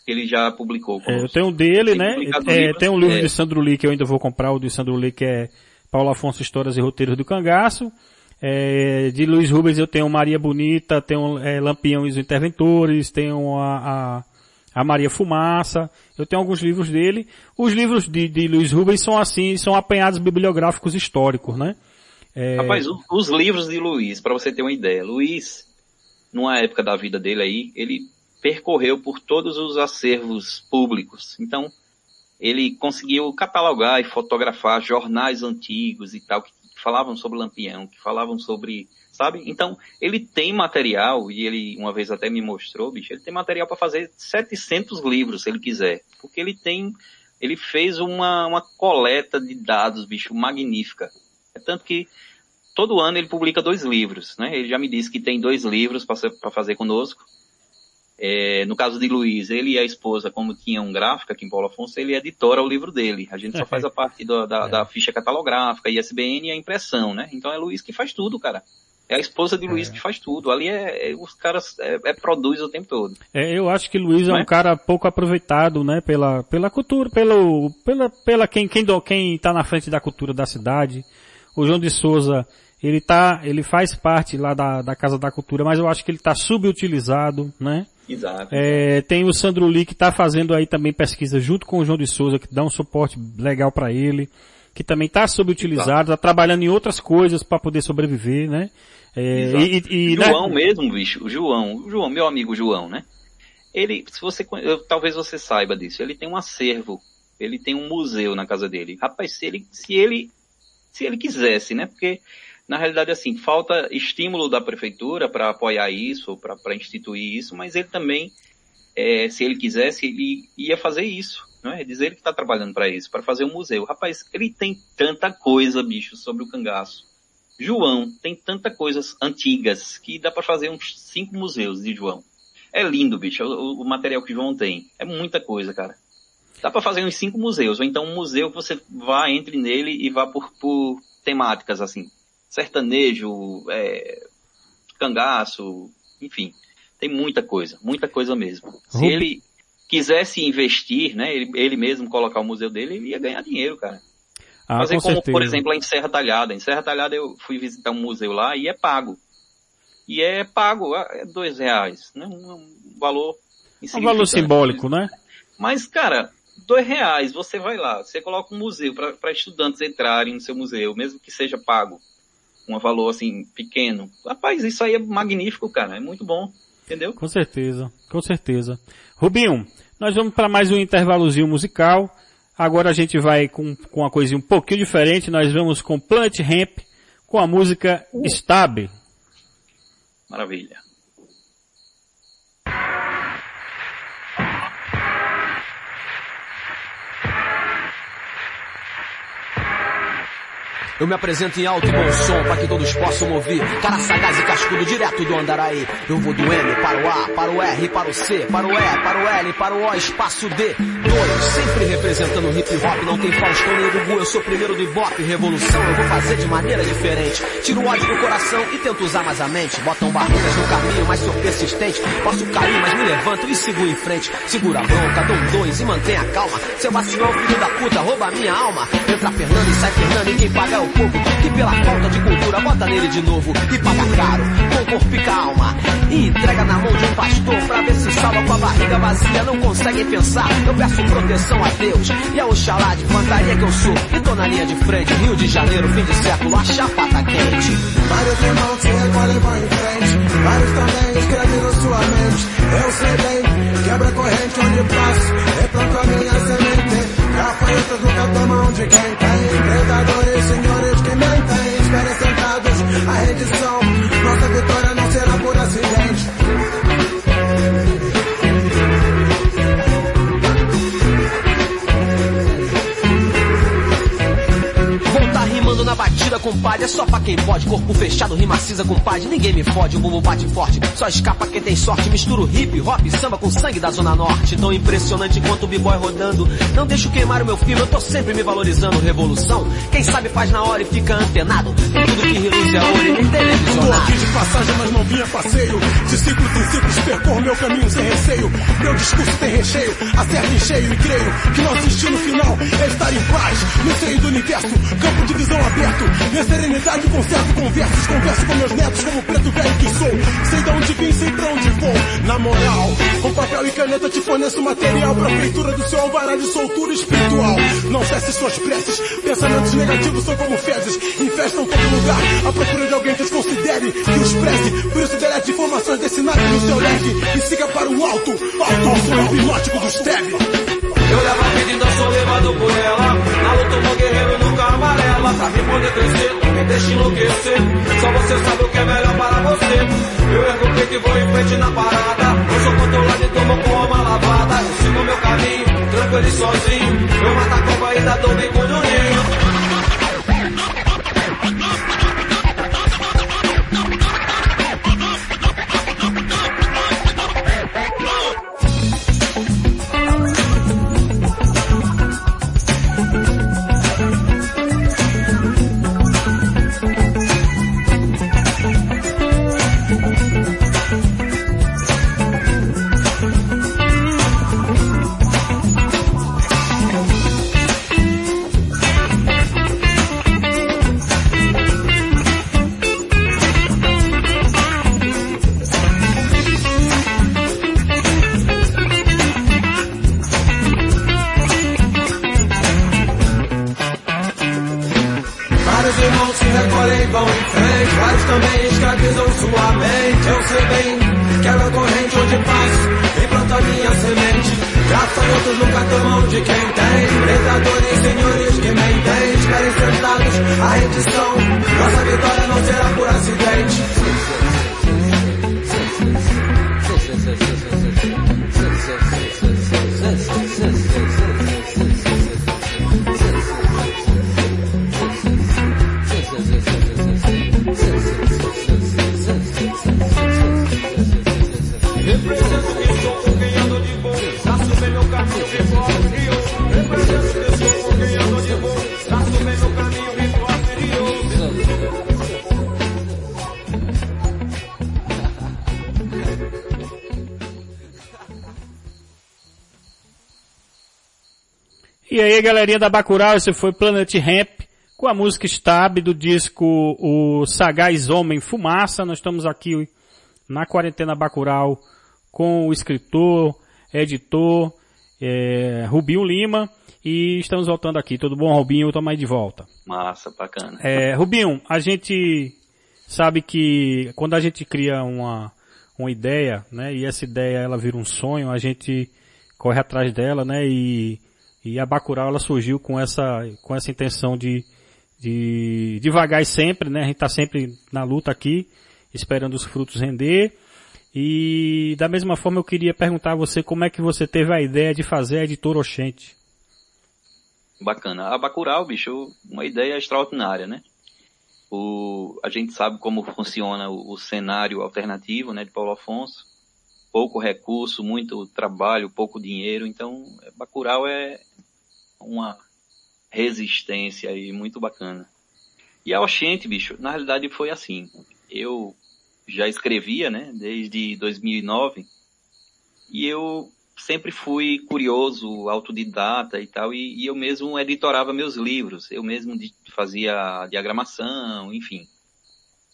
[SPEAKER 2] Ele já publicou
[SPEAKER 1] é, eu tenho um dele, tem né? É, tem um livro é. de Sandro Lee que eu ainda vou comprar, o de Sandro Lee que é Paulo Afonso Histórias e Roteiros do Cangaço. É, de Luiz Rubens eu tenho Maria Bonita, tenho é, Lampião e os Interventores, tenho a, a a Maria Fumaça, eu tenho alguns livros dele. Os livros de, de Luiz Rubens são assim, são apanhados bibliográficos históricos, né?
[SPEAKER 2] É... Rapaz, os livros de Luiz, para você ter uma ideia, Luiz, numa época da vida dele aí, ele percorreu por todos os acervos públicos. Então, ele conseguiu catalogar e fotografar jornais antigos e tal, que falavam sobre Lampião, que falavam sobre sabe? Então, ele tem material, e ele uma vez até me mostrou, bicho, ele tem material para fazer 700 livros, se ele quiser. Porque ele tem, ele fez uma, uma coleta de dados, bicho, magnífica. É tanto que todo ano ele publica dois livros, né? Ele já me disse que tem dois livros para fazer conosco. É, no caso de Luiz, ele e a esposa, como tinha um gráfico aqui em Paulo Afonso, ele editora o livro dele. A gente só faz a parte do, da, é. da, ficha catalográfica, ISBN e a impressão, né? Então é Luiz que faz tudo, cara. É a esposa de Luiz é. que faz tudo. Ali é, é os caras é, é, produz o tempo todo.
[SPEAKER 1] É, eu acho que Luiz é um é? cara pouco aproveitado, né, pela, pela cultura, pelo, pela, pela quem, quem, quem tá na frente da cultura da cidade. O João de Souza, ele tá, ele faz parte lá da, da Casa da Cultura, mas eu acho que ele tá subutilizado, né?
[SPEAKER 2] Exato.
[SPEAKER 1] É, tem o Sandro Lee que está fazendo aí também pesquisa junto com o João de Souza, que dá um suporte legal para ele que também está subutilizado, está trabalhando em outras coisas para poder sobreviver, né?
[SPEAKER 2] É, e, e, João né? mesmo, bicho, o João, o João, meu amigo João, né? Ele, se você, eu, talvez você saiba disso, ele tem um acervo, ele tem um museu na casa dele. Rapaz, se ele, se ele, se ele quisesse, né? Porque na realidade assim, falta estímulo da prefeitura para apoiar isso, para instituir isso, mas ele também, é, se ele quisesse, ele ia fazer isso não é? Diz ele que está trabalhando para isso, para fazer um museu. Rapaz, ele tem tanta coisa, bicho, sobre o cangaço. João tem tanta coisas antigas que dá para fazer uns cinco museus de João. É lindo, bicho, o, o material que João tem. É muita coisa, cara. Dá para fazer uns cinco museus, ou então um museu que você vá, entre nele e vá por, por temáticas, assim. Sertanejo, é, cangaço, enfim. Tem muita coisa, muita coisa mesmo. Se ele quisesse investir, né, ele, ele mesmo colocar o museu dele, ele ia ganhar dinheiro, cara.
[SPEAKER 1] Ah,
[SPEAKER 2] Fazer
[SPEAKER 1] com
[SPEAKER 2] como,
[SPEAKER 1] certeza.
[SPEAKER 2] por exemplo, em Serra Talhada. Em Serra Talhada eu fui visitar um museu lá e é pago. E é pago, é dois reais, né? Um, valor
[SPEAKER 1] um valor simbólico, né?
[SPEAKER 2] Mas, cara, dois reais, você vai lá, você coloca um museu para estudantes entrarem no seu museu, mesmo que seja pago. Um valor assim, pequeno. Rapaz, isso aí é magnífico, cara. É muito bom. Entendeu?
[SPEAKER 1] Com certeza, com certeza. Rubinho, nós vamos para mais um intervalozinho musical. Agora a gente vai com, com uma coisinha um pouquinho diferente. Nós vamos com Plant Ramp com a música Stab.
[SPEAKER 2] Maravilha.
[SPEAKER 5] Eu me apresento em alto e bom som para que todos possam ouvir. Cara sagaz e cascudo direto do Andaraí. Eu vou do M para o A, para o R, para o C, para o E, para o L, para o O, espaço D. Dois, sempre representando hip hop. Não tem Faustão nem Gugu, eu sou primeiro do Ibope. Revolução eu vou fazer de maneira diferente. Tiro o ódio do coração e tento usar mais a mente. Botam barreiras no caminho, mas sou persistente. Posso cair, mas me levanto e sigo em frente. Segura a bronca, dou um dois e mantenha calma. Seu vacilão, filho da puta, rouba a minha alma. Entra Fernando e sai Fernando e quem paga é o povo que pela falta de cultura bota nele de novo e paga caro, com corpo e calma. E entrega na mão de um pastor pra ver se salva com a barriga vazia, não consegue pensar. Eu peço proteção a Deus e a Oxalá de fantaria que eu sou. E tô na linha de frente, Rio de Janeiro, fim de século, a chapa tá quente.
[SPEAKER 6] Vários irmãos se recolhem vão em frente, vários também escrevem na sua mente. Eu sei bem, quebra corrente onde passo, replanto a minha semente. Gafanhotos nunca tomam de quem tem, predadores, senhores que mentem, esperem sentados a redição. Nossa vitória
[SPEAKER 5] na batida, compadre, é só pra quem pode. Corpo fechado, rima cinza, compadre, ninguém me fode. O bumbum bate forte, só escapa quem tem sorte. Misturo hip, hop, samba com sangue da zona norte. Tão impressionante quanto o b-boy rodando. Não deixo queimar o meu filme, eu tô sempre me valorizando. Revolução, quem sabe faz na hora e fica antenado. Em tudo que reluz é e
[SPEAKER 6] Tô aqui de passagem, mas não vinha passeio. De ciclos em ciclos percorro meu caminho sem receio. Meu discurso tem recheio, acerto em cheio e creio que nosso destino final é estar em paz. No seio do universo, campo de visão aberto. Minha serenidade conservo conversas, converso com meus netos como preto velho que sou. Sei de onde vim, sei pra onde vou. Na moral, com papel e caneta te forneço material pra feitura do seu alvará de soltura espiritual. Não cesse suas preces, pensamentos negativos são como fezes, infestam todo lugar. À procura de alguém que os considere, que os preze. Por isso delete informações desse nada no seu leve e siga para o alto, alto ao som hipnótico do Steve.
[SPEAKER 4] Eu levo a vida, então sou levado por ela. Na luta, um guerreiro amarela. Pra mim poder crescer, me deixe enlouquecer. Só você sabe o que é melhor para você. Eu ergo o peito e vou em frente na parada. Não sou controlado e tomo com alma lavada. Eu sigo meu caminho, tranquilo e sozinho. Eu mato a cova e ainda tô bem com o E planta minha semente. Gafanhotos nunca tomam de quem tem. Predadores, senhores que mentem. Esperem sentados a rendição. Nossa vitória não será por acidente.
[SPEAKER 1] E aí, galerinha da Bacurau, esse foi Planet Ramp com a música Stab do disco O Sagaz Homem Fumaça. Nós estamos aqui na quarentena Bacurau com o escritor, editor, é, Rubinho Lima. E estamos voltando aqui. Tudo bom, Rubinho? Tamo aí de volta.
[SPEAKER 2] Massa, bacana.
[SPEAKER 1] É, Rubinho, a gente sabe que quando a gente cria uma, uma ideia, né, e essa ideia ela vira um sonho, a gente corre atrás dela, né, e, e a Bacurau ela surgiu com essa, com essa intenção de, de devagar sempre, né, a gente tá sempre na luta aqui, esperando os frutos render, e da mesma forma eu queria perguntar a você como é que você teve a ideia de fazer a editora Oxente.
[SPEAKER 2] Bacana. A Bacurau, bicho, uma ideia extraordinária, né? O, a gente sabe como funciona o, o cenário alternativo, né, de Paulo Afonso. Pouco recurso, muito trabalho, pouco dinheiro. Então, Bacurau é uma resistência aí muito bacana. E a Oxente, bicho, na realidade foi assim. Eu já escrevia, né, desde 2009. E eu sempre fui curioso, autodidata e tal, e, e, eu mesmo editorava meus livros, eu mesmo fazia diagramação, enfim.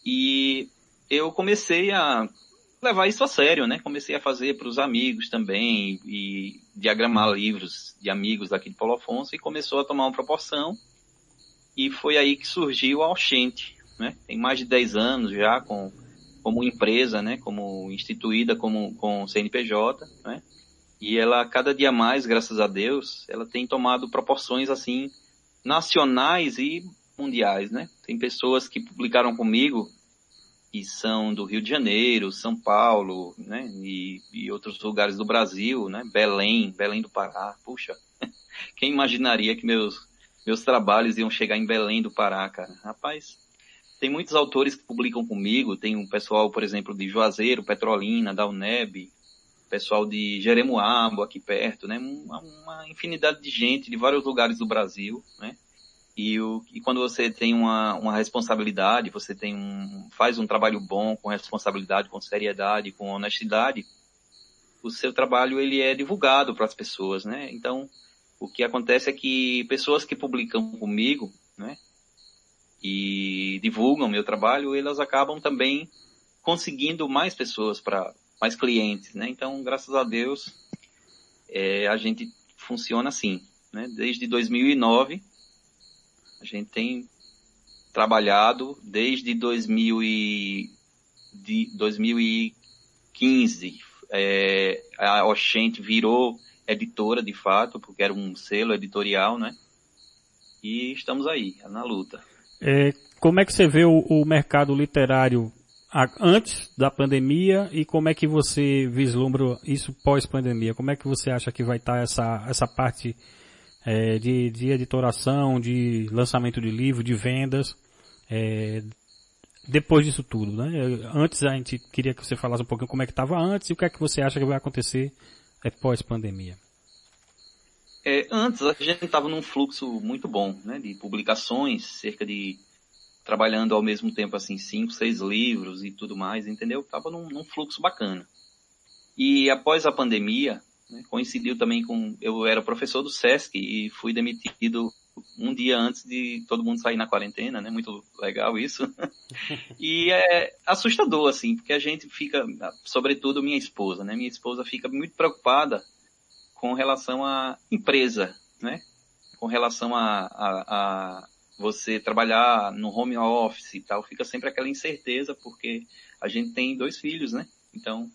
[SPEAKER 2] E eu comecei a levar isso a sério, né? Comecei a fazer para os amigos também e diagramar livros de amigos daqui de Paulo Afonso e começou a tomar uma proporção e foi aí que surgiu a Oxente, né? Tem mais de 10 anos já com como empresa, né? Como instituída como com CNPJ, né? E ela, cada dia mais, graças a Deus, ela tem tomado proporções assim, nacionais e mundiais, né? Tem pessoas que publicaram comigo, que são do Rio de Janeiro, São Paulo, né? E, e outros lugares do Brasil, né? Belém, Belém do Pará. Puxa, quem imaginaria que meus, meus trabalhos iam chegar em Belém do Pará, cara? Rapaz, tem muitos autores que publicam comigo, tem um pessoal, por exemplo, de Juazeiro, Petrolina, da UNEB, pessoal de Jeremoabo aqui perto, né? Uma, uma, infinidade de gente de vários lugares do Brasil, né? E, o, e quando você tem uma, uma responsabilidade, você tem um, faz um trabalho bom, com responsabilidade, com seriedade, com honestidade, o seu trabalho ele é divulgado para as pessoas, né? Então, o que acontece é que pessoas que publicam comigo, né? E divulgam meu trabalho, elas acabam também conseguindo mais pessoas para mais clientes, né? Então, graças a Deus, é, a gente funciona assim, né? Desde 2009, a gente tem trabalhado desde 2000 e, de 2015. É, a Oxente virou editora de fato, porque era um selo editorial, né? E estamos aí, na luta.
[SPEAKER 1] É, como é que você vê o, o mercado literário antes da pandemia e como é que você vislumbra isso pós-pandemia? Como é que você acha que vai estar tá essa, essa parte é, de, de editoração, de lançamento de livro, de vendas, é, depois disso tudo, né? Antes a gente queria que você falasse um pouquinho como é que estava antes e o que é que você acha que vai acontecer pós-pandemia.
[SPEAKER 2] É, antes a gente estava num fluxo muito bom, né, de publicações, cerca de trabalhando ao mesmo tempo assim cinco, seis livros e tudo mais, entendeu? Tava num, num fluxo bacana. E após a pandemia, né, coincidiu também com eu era professor do SESC e fui demitido um dia antes de todo mundo sair na quarentena, né? Muito legal isso. e é assustador assim, porque a gente fica, sobretudo minha esposa, né? Minha esposa fica muito preocupada com relação à empresa, né? Com relação a, a, a você trabalhar no home office e tal, fica sempre aquela incerteza, porque a gente tem dois filhos, né? Então,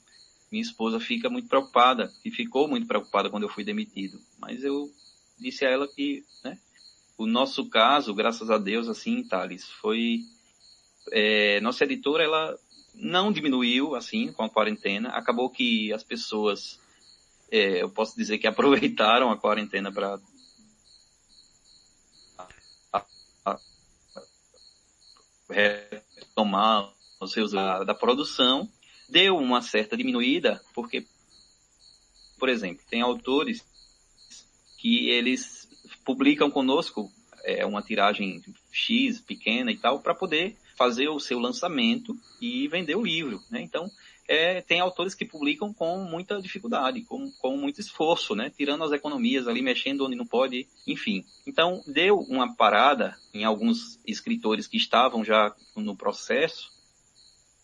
[SPEAKER 2] minha esposa fica muito preocupada, e ficou muito preocupada quando eu fui demitido. Mas eu disse a ela que, né? O nosso caso, graças a Deus, assim, Thales, foi, é, nossa editora, ela não diminuiu, assim, com a quarentena. Acabou que as pessoas, é, eu posso dizer que aproveitaram a quarentena para retomar os seus da, da produção, deu uma certa diminuída, porque, por exemplo, tem autores que eles publicam conosco é, uma tiragem X pequena e tal, para poder fazer o seu lançamento e vender o livro, né? Então, é, tem autores que publicam com muita dificuldade, com, com muito esforço, né? Tirando as economias ali, mexendo onde não pode, enfim. Então, deu uma parada em alguns escritores que estavam já no processo,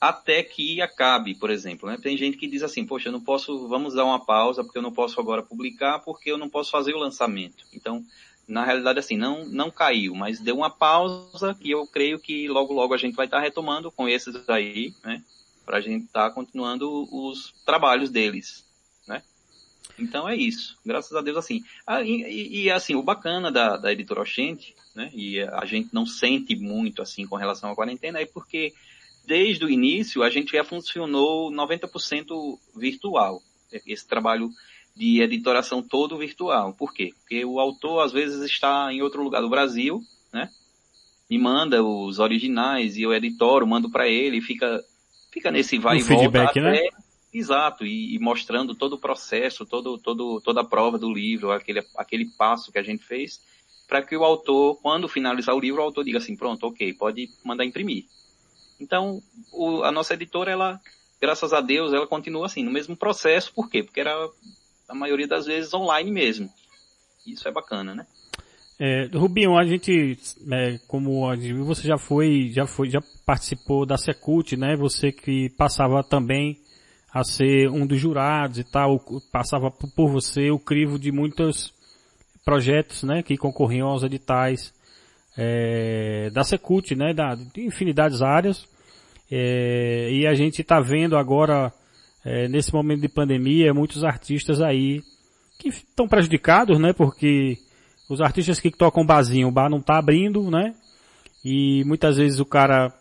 [SPEAKER 2] até que acabe, por exemplo, né? Tem gente que diz assim, poxa, eu não posso, vamos dar uma pausa, porque eu não posso agora publicar, porque eu não posso fazer o lançamento. Então, na realidade, assim, não, não caiu, mas deu uma pausa que eu creio que logo, logo a gente vai estar retomando com esses aí, né? Para a gente estar continuando os trabalhos deles, né? Então é isso. Graças a Deus, assim. Ah, e, e, assim, o bacana da, da editora Oxente, né? E a gente não sente muito, assim, com relação à quarentena, é porque desde o início a gente já funcionou 90% virtual. Esse trabalho de editoração todo virtual. Por quê? Porque o autor às vezes está em outro lugar do Brasil, né? Me manda os originais e eu editoro, mando para ele e fica, fica nesse vai e volta
[SPEAKER 1] feedback,
[SPEAKER 2] até,
[SPEAKER 1] né?
[SPEAKER 2] Exato, e, e, mostrando todo o processo, todo, todo, toda a prova do livro, aquele, aquele passo que a gente fez, para que o autor, quando finalizar o livro, o autor diga assim, pronto, ok, pode mandar imprimir. Então, o, a nossa editora, ela, graças a Deus, ela continua assim, no mesmo processo, por quê? Porque era a maioria das vezes online mesmo. Isso é bacana, né?
[SPEAKER 1] É, Rubinho, a gente, é, como a gente, você já foi, já foi, já participou da Secult, né? Você que passava também a ser um dos jurados e tal, passava por você o crivo de muitos projetos, né? Que concorriam aos editais é, da Secult, né? Da, de infinidades áreas. É, e a gente está vendo agora é, nesse momento de pandemia, muitos artistas aí que estão prejudicados, né? Porque os artistas que tocam barzinho, o bar não está abrindo, né? E muitas vezes o cara,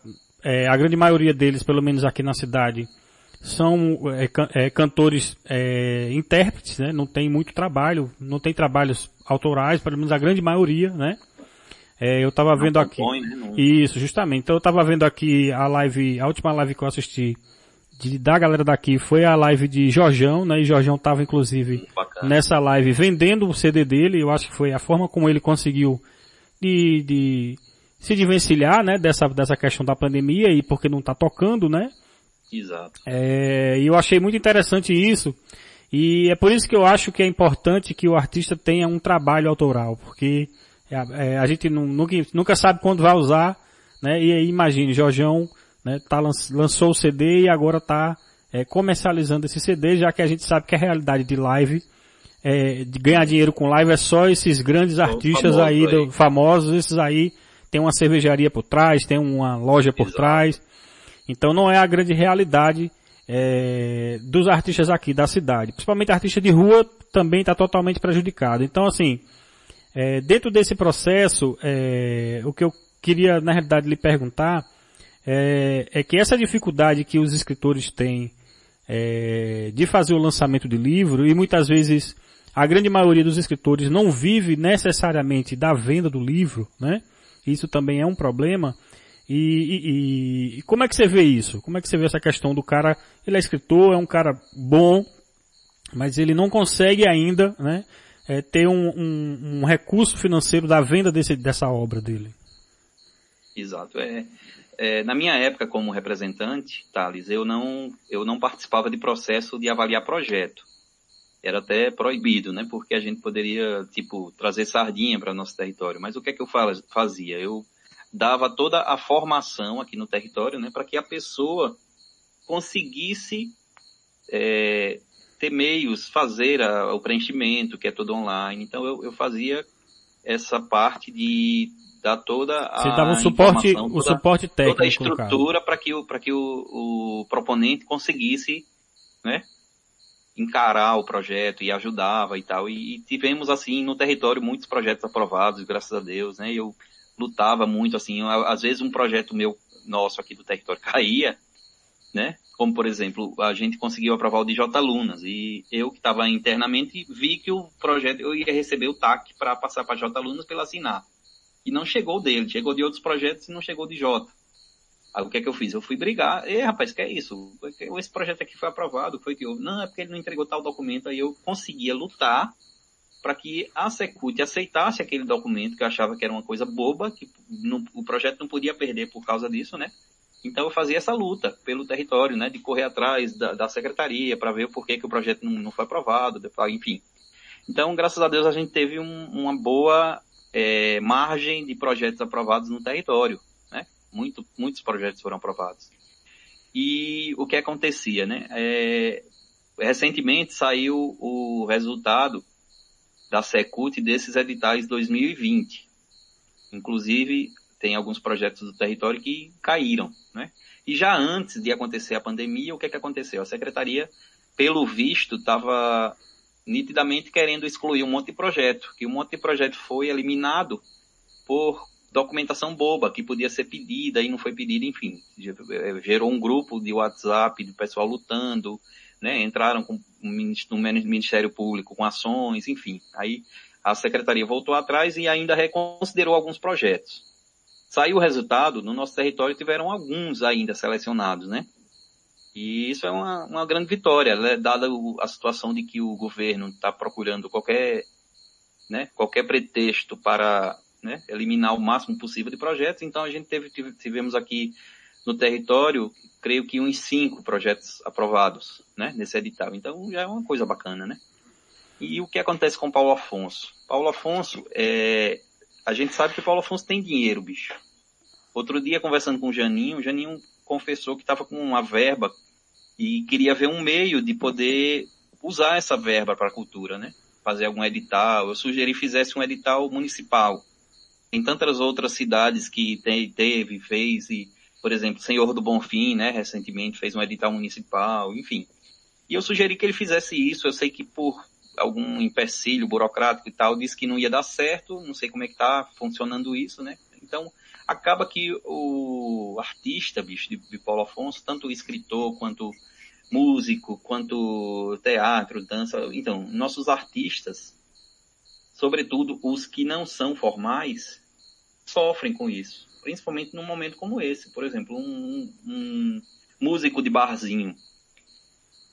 [SPEAKER 1] é, a grande maioria deles, pelo menos aqui na cidade, são é, é, cantores é, intérpretes, né? Não tem muito trabalho, não tem trabalhos autorais, pelo menos a grande maioria, né? É, eu estava vendo compõe, aqui. Né? Não... Isso, justamente. Então eu estava vendo aqui a live, a última live que eu assisti de, da galera daqui foi a live de Jorjão, né? E Jorjão tava inclusive Bacana. nessa live vendendo o CD dele. Eu acho que foi a forma como ele conseguiu de, de se desvencilhar, né? Dessa, dessa questão da pandemia e porque não tá tocando, né?
[SPEAKER 2] Exato.
[SPEAKER 1] É, e eu achei muito interessante isso. E é por isso que eu acho que é importante que o artista tenha um trabalho autoral, porque é, é, a gente não, nunca, nunca sabe quando vai usar, né? E aí imagine, Jorjão né, tá, lançou o CD e agora está é, comercializando esse CD, já que a gente sabe que a realidade de live, é, de ganhar dinheiro com live é só esses grandes artistas aí, aí. Do, famosos, esses aí tem uma cervejaria por trás, tem uma loja por Exato. trás. Então não é a grande realidade é, dos artistas aqui da cidade. Principalmente artista de rua também está totalmente prejudicado. Então assim, é, dentro desse processo, é, o que eu queria na realidade lhe perguntar é, é que essa dificuldade que os escritores têm é, de fazer o lançamento de livro, e muitas vezes a grande maioria dos escritores não vive necessariamente da venda do livro, né? Isso também é um problema. E, e, e, como é que você vê isso? Como é que você vê essa questão do cara, ele é escritor, é um cara bom, mas ele não consegue ainda, né, é, ter um, um, um, recurso financeiro da venda desse, dessa obra dele?
[SPEAKER 2] Exato. É, é, na minha época como representante, Thales, eu não, eu não participava de processo de avaliar projeto. Era até proibido, né? Porque a gente poderia, tipo, trazer sardinha para nosso território. Mas o que é que eu fazia? Eu dava toda a formação aqui no território, né? Para que a pessoa conseguisse é, ter meios, fazer a, o preenchimento, que é todo online. Então eu, eu fazia essa parte de dar toda a
[SPEAKER 1] Você dava um suporte, toda, o suporte técnico,
[SPEAKER 2] toda a estrutura para que o que o, o proponente conseguisse, né, encarar o projeto e ajudava e tal. E, e, tivemos assim no território muitos projetos aprovados, graças a Deus, né? Eu lutava muito assim, às vezes um projeto meu nosso aqui do território caía, né? Como por exemplo, a gente conseguiu aprovar o DJ Lunas e eu que estava internamente vi que o projeto eu ia receber o TAC para passar para J Lunas pela assinar. E não chegou dele, chegou de outros projetos e não chegou de Jota. Aí o que é que eu fiz? Eu fui brigar. E rapaz, que é isso? Esse projeto aqui foi aprovado, foi que eu. Não, é porque ele não entregou tal documento. Aí eu conseguia lutar para que a Secult aceitasse aquele documento que eu achava que era uma coisa boba, que não, o projeto não podia perder por causa disso, né? Então eu fazia essa luta pelo território, né? De correr atrás da, da secretaria para ver por que, que o projeto não, não foi aprovado, enfim. Então, graças a Deus, a gente teve um, uma boa é, margem de projetos aprovados no território, né? Muito, muitos projetos foram aprovados. E o que acontecia, né? É, recentemente saiu o resultado da Secult desses editais 2020. Inclusive, tem alguns projetos do território que caíram, né? E já antes de acontecer a pandemia, o que é que aconteceu? A secretaria, pelo visto, estava nitidamente querendo excluir um monte de projeto, que um monte de projeto foi eliminado por documentação boba, que podia ser pedida e não foi pedida, enfim. Gerou um grupo de WhatsApp do pessoal lutando, né? Entraram com, no Ministério Público com ações, enfim. Aí a secretaria voltou atrás e ainda reconsiderou alguns projetos. Saiu o resultado, no nosso território tiveram alguns ainda selecionados, né? E isso é uma, uma grande vitória, né? dada a situação de que o governo está procurando qualquer, né, qualquer pretexto para né, eliminar o máximo possível de projetos. Então a gente teve, tivemos aqui no território, creio que uns cinco projetos aprovados né, nesse edital. Então já é uma coisa bacana, né? E o que acontece com Paulo Afonso? Paulo Afonso, é, a gente sabe que Paulo Afonso tem dinheiro, bicho. Outro dia, conversando com o Janinho, o Janinho confessou que estava com uma verba e queria ver um meio de poder usar essa verba para a cultura, né? Fazer algum edital. Eu sugeri que fizesse um edital municipal. Tem tantas outras cidades que tem, teve, fez, e, por exemplo, Senhor do Bonfim, né? Recentemente fez um edital municipal, enfim. E eu sugeri que ele fizesse isso. Eu sei que por algum empecilho burocrático e tal, disse que não ia dar certo. Não sei como é que tá funcionando isso, né? Então, acaba que o artista, bicho, de, de Paulo Afonso, tanto escritor quanto músico, quanto teatro, dança, então, nossos artistas, sobretudo os que não são formais, sofrem com isso, principalmente num momento como esse. Por exemplo, um, um músico de barzinho.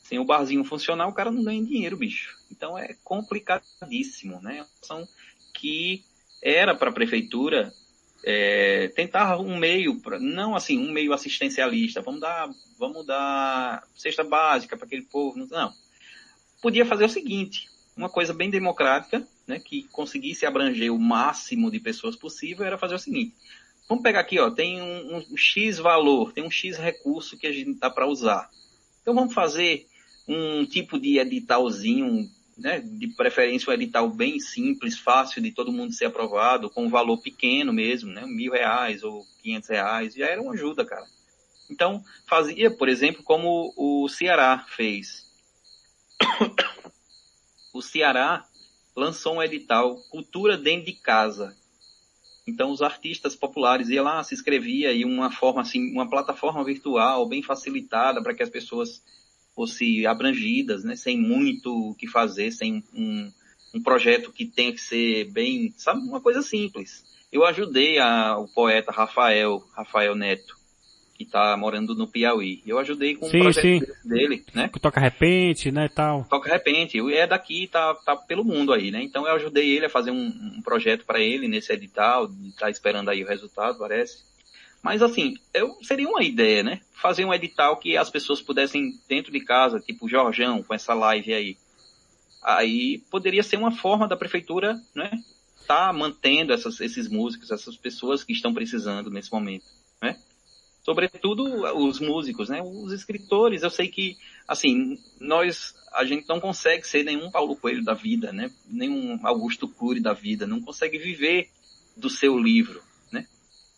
[SPEAKER 2] Sem o barzinho funcionar, o cara não ganha dinheiro, bicho. Então é complicadíssimo, né? São que era para a prefeitura é, tentar um meio, pra, não assim, um meio assistencialista, vamos dar, vamos dar cesta básica para aquele povo, não. Podia fazer o seguinte, uma coisa bem democrática, né, que conseguisse abranger o máximo de pessoas possível, era fazer o seguinte, vamos pegar aqui, ó, tem um, um X valor, tem um X recurso que a gente dá para usar. Então vamos fazer um tipo de editalzinho né, de preferência um edital bem simples, fácil de todo mundo ser aprovado, com um valor pequeno mesmo, né, mil reais ou quinhentos reais, já era uma ajuda, cara. Então, fazia, por exemplo, como o Ceará fez. o Ceará lançou um edital Cultura Dentro de Casa. Então, os artistas populares iam lá, se inscrevia e uma forma assim, uma plataforma virtual bem facilitada para que as pessoas fosse abrangidas, né, sem muito o que fazer, sem um, um projeto que tenha que ser bem, sabe, uma coisa simples. Eu ajudei a, o poeta Rafael, Rafael Neto, que está morando no Piauí. Eu ajudei com
[SPEAKER 1] sim,
[SPEAKER 2] o projeto
[SPEAKER 1] sim.
[SPEAKER 2] dele, né?
[SPEAKER 1] Que toca repente, né, tal.
[SPEAKER 2] Toca repente. É daqui, tá, tá pelo mundo aí, né? Então eu ajudei ele a fazer um, um projeto para ele nesse edital, tá esperando aí o resultado, parece. Mas assim, eu, seria uma ideia, né? Fazer um edital que as pessoas pudessem dentro de casa, tipo Jorjão, com essa live aí. Aí poderia ser uma forma da prefeitura, né? Tá mantendo essas, esses músicos, essas pessoas que estão precisando nesse momento, né? Sobretudo os músicos, né? Os escritores, eu sei que, assim, nós, a gente não consegue ser nenhum Paulo Coelho da vida, né? Nenhum Augusto Cury da vida, não consegue viver do seu livro,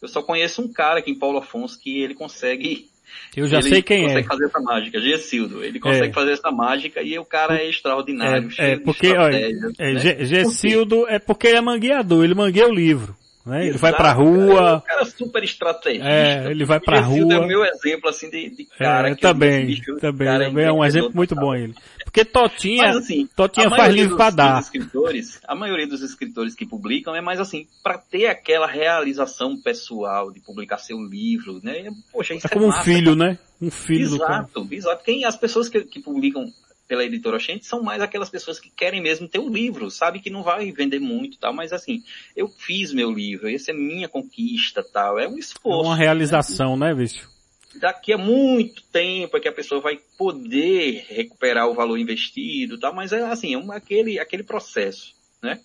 [SPEAKER 2] eu só conheço um cara aqui em Paulo Afonso que ele consegue.
[SPEAKER 1] Eu já
[SPEAKER 2] ele
[SPEAKER 1] sei quem
[SPEAKER 2] consegue
[SPEAKER 1] é.
[SPEAKER 2] fazer essa mágica, Gessildo. Ele consegue
[SPEAKER 1] É.
[SPEAKER 2] fazer essa mágica e o cara é extraordinário.
[SPEAKER 1] É,
[SPEAKER 2] cheio
[SPEAKER 1] é
[SPEAKER 2] de
[SPEAKER 1] porque, olha, é,
[SPEAKER 2] né?
[SPEAKER 1] Ge- Gessildo é porque ele é mangueador, ele mangueia o livro. Né? Ele vai
[SPEAKER 2] Exato,
[SPEAKER 1] pra
[SPEAKER 2] cara. É um
[SPEAKER 1] rua,
[SPEAKER 2] cara super estrategista.
[SPEAKER 1] É, ele vai pra
[SPEAKER 2] Gessildo
[SPEAKER 1] rua.
[SPEAKER 2] é o meu exemplo, assim, de, de cara.
[SPEAKER 1] é,
[SPEAKER 2] que eu
[SPEAKER 1] também,
[SPEAKER 2] bicho,
[SPEAKER 1] também,
[SPEAKER 2] cara
[SPEAKER 1] também é um exemplo muito bom ele. Porque Totinha,
[SPEAKER 2] Mas assim,
[SPEAKER 1] Totinha faz livro pra dar.
[SPEAKER 2] Escritores, a maioria dos escritores que publicam é mais assim, para ter aquela realização pessoal de publicar seu livro, né? Poxa, isso
[SPEAKER 1] É como um filho, né? Um filho.
[SPEAKER 2] Exato, exato. Quem, as pessoas que, que publicam pela editora Oxente são mais aquelas pessoas que querem mesmo ter o um livro, sabe que não vai vender muito tal, mas assim, eu fiz meu livro, essa é minha conquista tal, é um esforço.
[SPEAKER 1] Uma realização, né, né bicho?
[SPEAKER 2] Daqui a muito tempo é que a pessoa vai poder recuperar o valor investido tal, mas é assim, é um, aquele, aquele processo, né?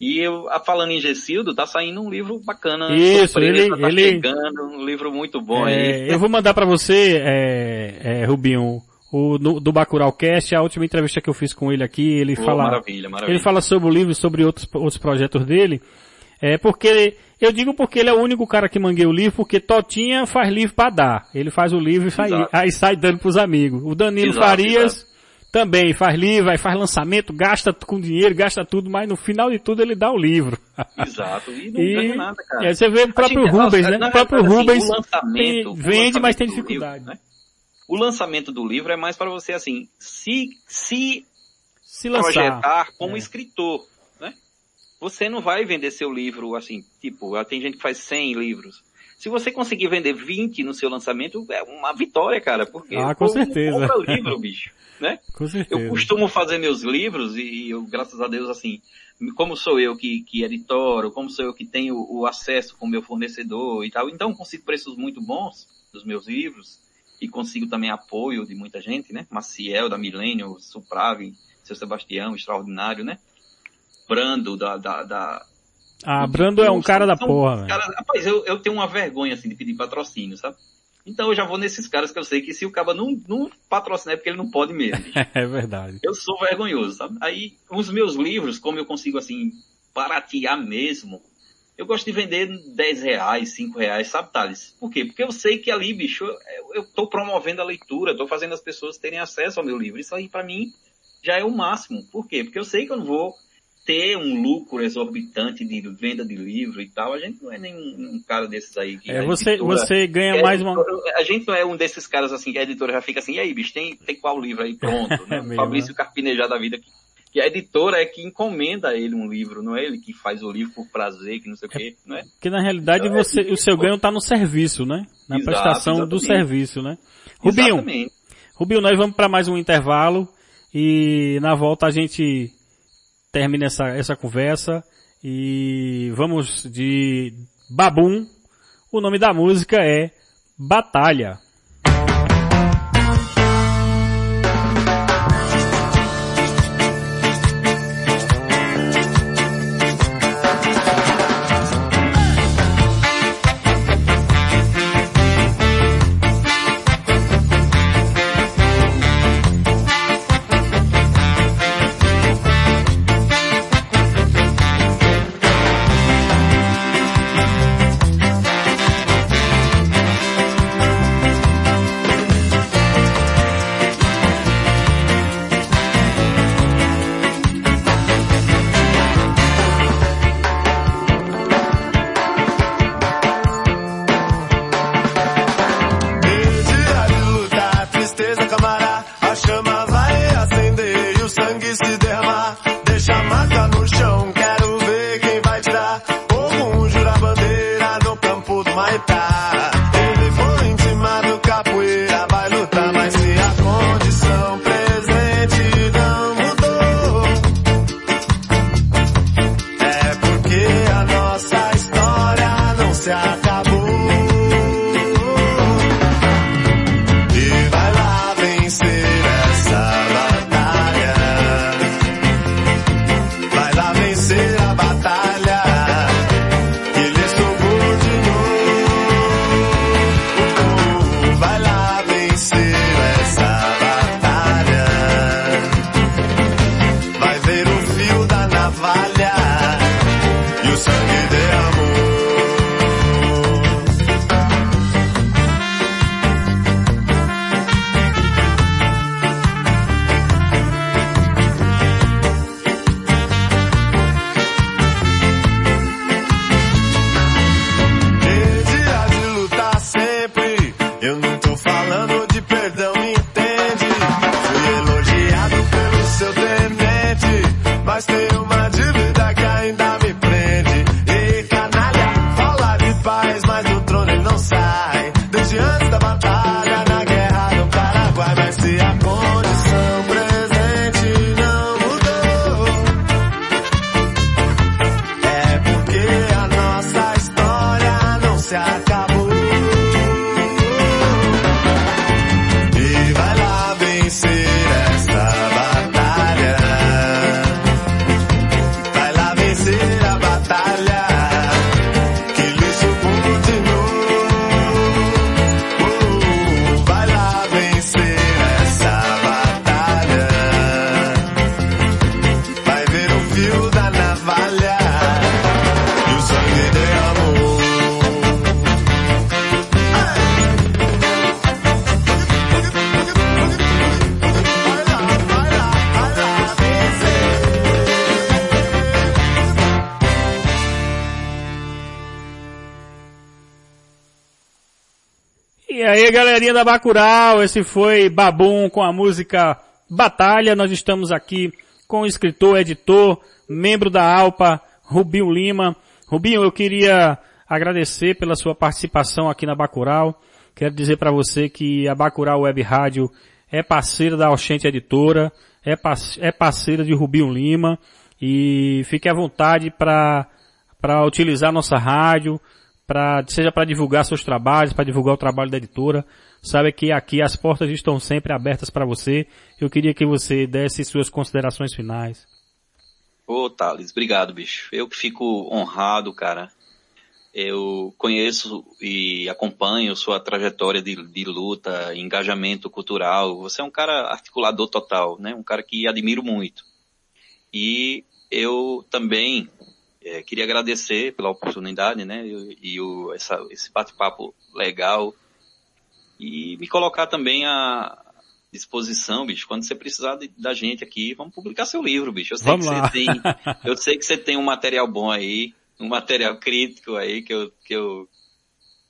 [SPEAKER 2] E eu, falando em Gessildo, tá saindo um livro bacana.
[SPEAKER 1] Isso, surpresa, ele,
[SPEAKER 2] tá
[SPEAKER 1] ele...
[SPEAKER 2] chegando, um livro muito bom
[SPEAKER 1] é,
[SPEAKER 2] aí.
[SPEAKER 1] Eu vou mandar para você, é, é, Rubinho, o, do Bacurau Cast, a última entrevista que eu fiz com ele aqui, ele
[SPEAKER 2] oh,
[SPEAKER 1] fala,
[SPEAKER 2] maravilha, maravilha.
[SPEAKER 1] ele fala sobre o livro, sobre outros, outros projetos dele, é porque, eu digo porque ele é o único cara que manguei o livro, porque Totinha faz livro para dar. Ele faz o livro e sai, aí sai dando pros amigos. O Danilo exato, Farias exato. também faz livro, aí faz lançamento, gasta com dinheiro, gasta tudo, mas no final de tudo ele dá o livro.
[SPEAKER 2] Exato, e não e, ganha nada, cara.
[SPEAKER 1] É, você vê o próprio gente, Rubens, né? O próprio
[SPEAKER 2] assim,
[SPEAKER 1] Rubens
[SPEAKER 2] o tem,
[SPEAKER 1] o vende, mas tem dificuldade.
[SPEAKER 2] Livro, né? O lançamento do livro é mais para você assim, se, se,
[SPEAKER 1] se lançar.
[SPEAKER 2] projetar como é. escritor? Você não vai vender seu livro assim, tipo, tem gente que faz 100 livros. Se você conseguir vender 20 no seu lançamento, é uma vitória, cara, porque
[SPEAKER 1] ah, com certeza.
[SPEAKER 2] compra o livro, bicho, né?
[SPEAKER 1] Com certeza.
[SPEAKER 2] Eu costumo fazer meus livros e eu, graças a Deus, assim, como sou eu que, que editoro, como sou eu que tenho o acesso com meu fornecedor e tal, então consigo preços muito bons dos meus livros e consigo também apoio de muita gente, né? Maciel, da Milênio, Suprave, seu Sebastião, extraordinário, né? Brando, da... da, da
[SPEAKER 1] ah, Brando é um cara da porra,
[SPEAKER 2] cara, Rapaz, eu, eu tenho uma vergonha, assim, de pedir patrocínio, sabe? Então eu já vou nesses caras que eu sei que se o cara não, não patrocinar é porque ele não pode mesmo.
[SPEAKER 1] é verdade.
[SPEAKER 2] Eu sou vergonhoso, sabe? Aí, os meus livros, como eu consigo, assim, baratear mesmo, eu gosto de vender 10 reais, 5 reais, sabe, Thales? Por quê? Porque eu sei que ali, bicho, eu, eu tô promovendo a leitura, estou fazendo as pessoas terem acesso ao meu livro. Isso aí, para mim, já é o máximo. Por quê? Porque eu sei que eu não vou ter um lucro exorbitante de venda de livro e tal. A gente não é nenhum um cara desses aí que.
[SPEAKER 1] É, você, editora, você ganha mais uma.
[SPEAKER 2] A gente não é um desses caras assim que a editora já fica assim, e aí, bicho, tem, tem qual livro aí pronto? Né? é Fabrício né? Carpinejar da vida que que a editora é que encomenda a ele um livro, não é ele que faz o livro por prazer, que não sei o quê, não é?
[SPEAKER 1] Porque na realidade então, você, é o seu ganho está no serviço, né? Na Exato, prestação exatamente. do serviço, né? Rubinho, exatamente. Rubinho, nós vamos para mais um intervalo e na volta a gente termina essa, essa conversa e vamos de Babum. O nome da música é Batalha. bye bye. Galerinha da Bacurau, esse foi Babum com a música Batalha. Nós estamos aqui com o escritor, editor, membro da Alpa, Rubinho Lima. Rubinho, eu queria agradecer pela sua participação aqui na Bacurau. Quero dizer para você que a Bacurau Web Rádio é parceira da Oxente Editora, é, é parceira de Rubinho Lima e fique à vontade para para utilizar nossa rádio, para seja para divulgar seus trabalhos, para divulgar o trabalho da editora. Sabe que aqui as portas estão sempre abertas para você. Eu queria que você desse suas considerações finais.
[SPEAKER 2] Ô, Thales, obrigado, bicho. Eu fico honrado, cara. Eu conheço e acompanho sua trajetória de, de luta, engajamento cultural. Você é um cara articulador total, né? Um cara que admiro muito. E eu também é, queria agradecer pela oportunidade, né? E, e o, essa, esse bate-papo legal. E me colocar também à disposição, bicho, quando você precisar de, da gente aqui, vamos publicar seu livro, bicho. Eu sei
[SPEAKER 1] Vamos
[SPEAKER 2] que
[SPEAKER 1] lá.
[SPEAKER 2] você tem, eu sei que você tem um material bom aí, um material crítico aí que eu, que eu,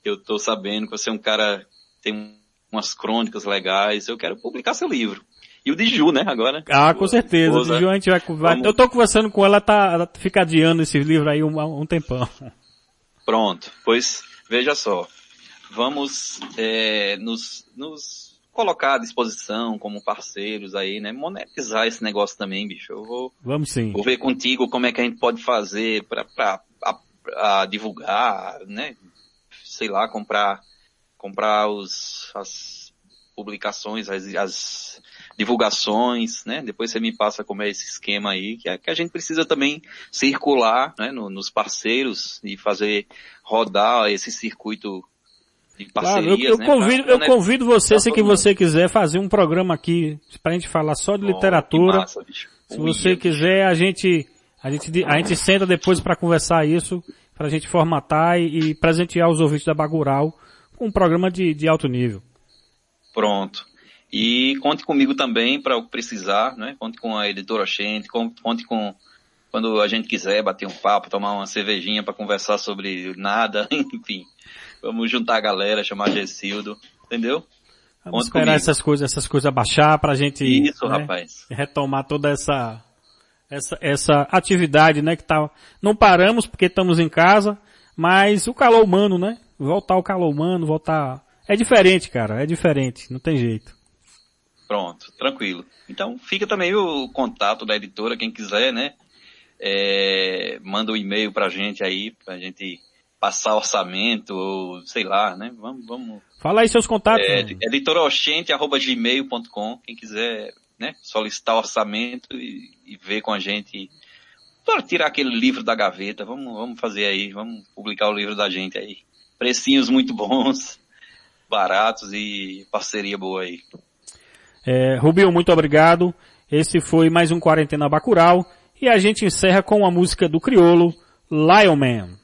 [SPEAKER 2] que eu tô sabendo que você é um cara tem umas crônicas legais. Eu quero publicar seu livro. E o de Ju, né, agora.
[SPEAKER 1] Ah, com certeza.
[SPEAKER 2] Esposa.
[SPEAKER 1] De Ju a gente vai, vai- Eu tô conversando com ela, tá, ela fica adiando esse livro aí um, um tempão.
[SPEAKER 2] Pronto, pois veja só, vamos é, nos, nos colocar à disposição como parceiros aí, né? Monetizar esse negócio também, bicho. Eu vou,
[SPEAKER 1] Vamos sim.
[SPEAKER 2] vou ver contigo como é que a gente pode fazer para divulgar, né? Sei lá, comprar comprar os, as publicações, as, as divulgações, né? Depois você me passa como é esse esquema aí, que, é, que a gente precisa também circular, né? no- nos parceiros e fazer rodar esse circuito de
[SPEAKER 1] Claro, eu,
[SPEAKER 2] parcerias,
[SPEAKER 1] eu
[SPEAKER 2] né?
[SPEAKER 1] convido,
[SPEAKER 2] pra
[SPEAKER 1] eu
[SPEAKER 2] conectar
[SPEAKER 1] convido você, se que
[SPEAKER 2] mundo.
[SPEAKER 1] você quiser, fazer um programa aqui pra gente falar só de
[SPEAKER 2] que
[SPEAKER 1] literatura.
[SPEAKER 2] massa.
[SPEAKER 1] Se você quiser, a gente, a gente, a gente senta depois para conversar isso, pra gente formatar e, e presentear os ouvintes da Bagural com um programa de, de alto nível.
[SPEAKER 2] Pronto. E conte comigo também para o que precisar, né? Conte com a editora Xente, con- conte com quando a gente quiser bater um papo, tomar uma cervejinha para conversar sobre nada, enfim. Vamos juntar a galera, chamar Gessildo, entendeu?
[SPEAKER 1] Vamos
[SPEAKER 2] Conte
[SPEAKER 1] esperar
[SPEAKER 2] comigo.
[SPEAKER 1] essas coisas, essas coisas baixar pra gente
[SPEAKER 2] Isso,
[SPEAKER 1] né,
[SPEAKER 2] rapaz.
[SPEAKER 1] retomar toda essa, essa, essa atividade, né, que tá, não paramos porque estamos em casa, mas o calor humano, né? Voltar ao calor humano, voltar, é diferente, cara, é diferente, não tem jeito.
[SPEAKER 2] Pronto, tranquilo. Então fica também o contato da editora, quem quiser, né? É, manda um e-mail pra gente aí, pra gente passar orçamento, ou sei lá, né? Vamos, vamos
[SPEAKER 1] Fala aí seus contatos.
[SPEAKER 2] É,
[SPEAKER 1] mano.
[SPEAKER 2] editorooxente.gmail.com, quem quiser, né, solicitar orçamento e, e ver com a gente, para tirar aquele livro da gaveta, vamos, vamos fazer aí, vamos publicar o livro da gente aí. Precinhos muito bons, baratos e parceria boa aí.
[SPEAKER 1] É, Rubinho, muito obrigado. Esse foi mais um Quarentena Bacural. E a gente encerra com a música do Criolo, Lion Man.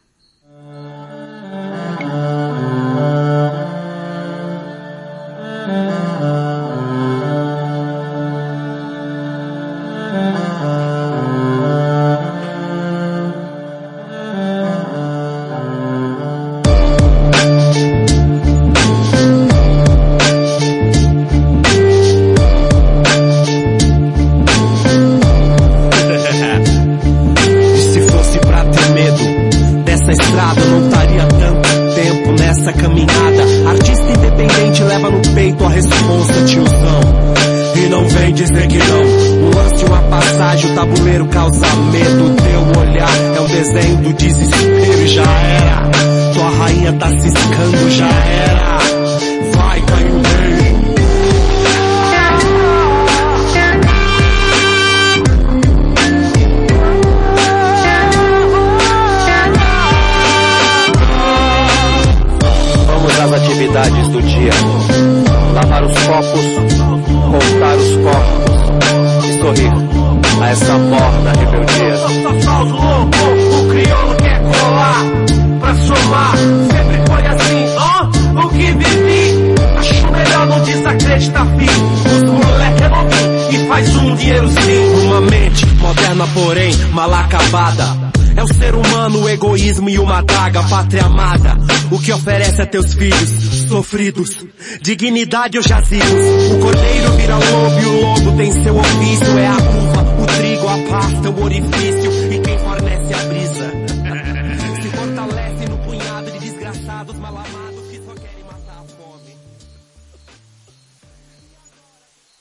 [SPEAKER 5] Dizer que não. Um lance, uma passagem, o tabuleiro causa medo. Teu olhar é um desenho do desespero já era. Tua rainha tá ciscando, já era. Vai, o rei. Vamos às atividades do dia. Lavar os copos, sorrir a essa morna rebeldia. o crioulo quer colar pra somar. Sempre foi assim, ó, o que vivi. Acho melhor não desacreditar, filho. Os moleque é novinho e faz um dinheiro sim. Uma mente moderna, porém mal acabada.
[SPEAKER 4] É o ser humano, o egoísmo e uma daga, pátria amada. O que oferece a teus filhos, sofridos. Dignidade ou jazigos. O vira lobo e o lobo tem seu ofício. É a curva, o trigo, a pasta, o orifício.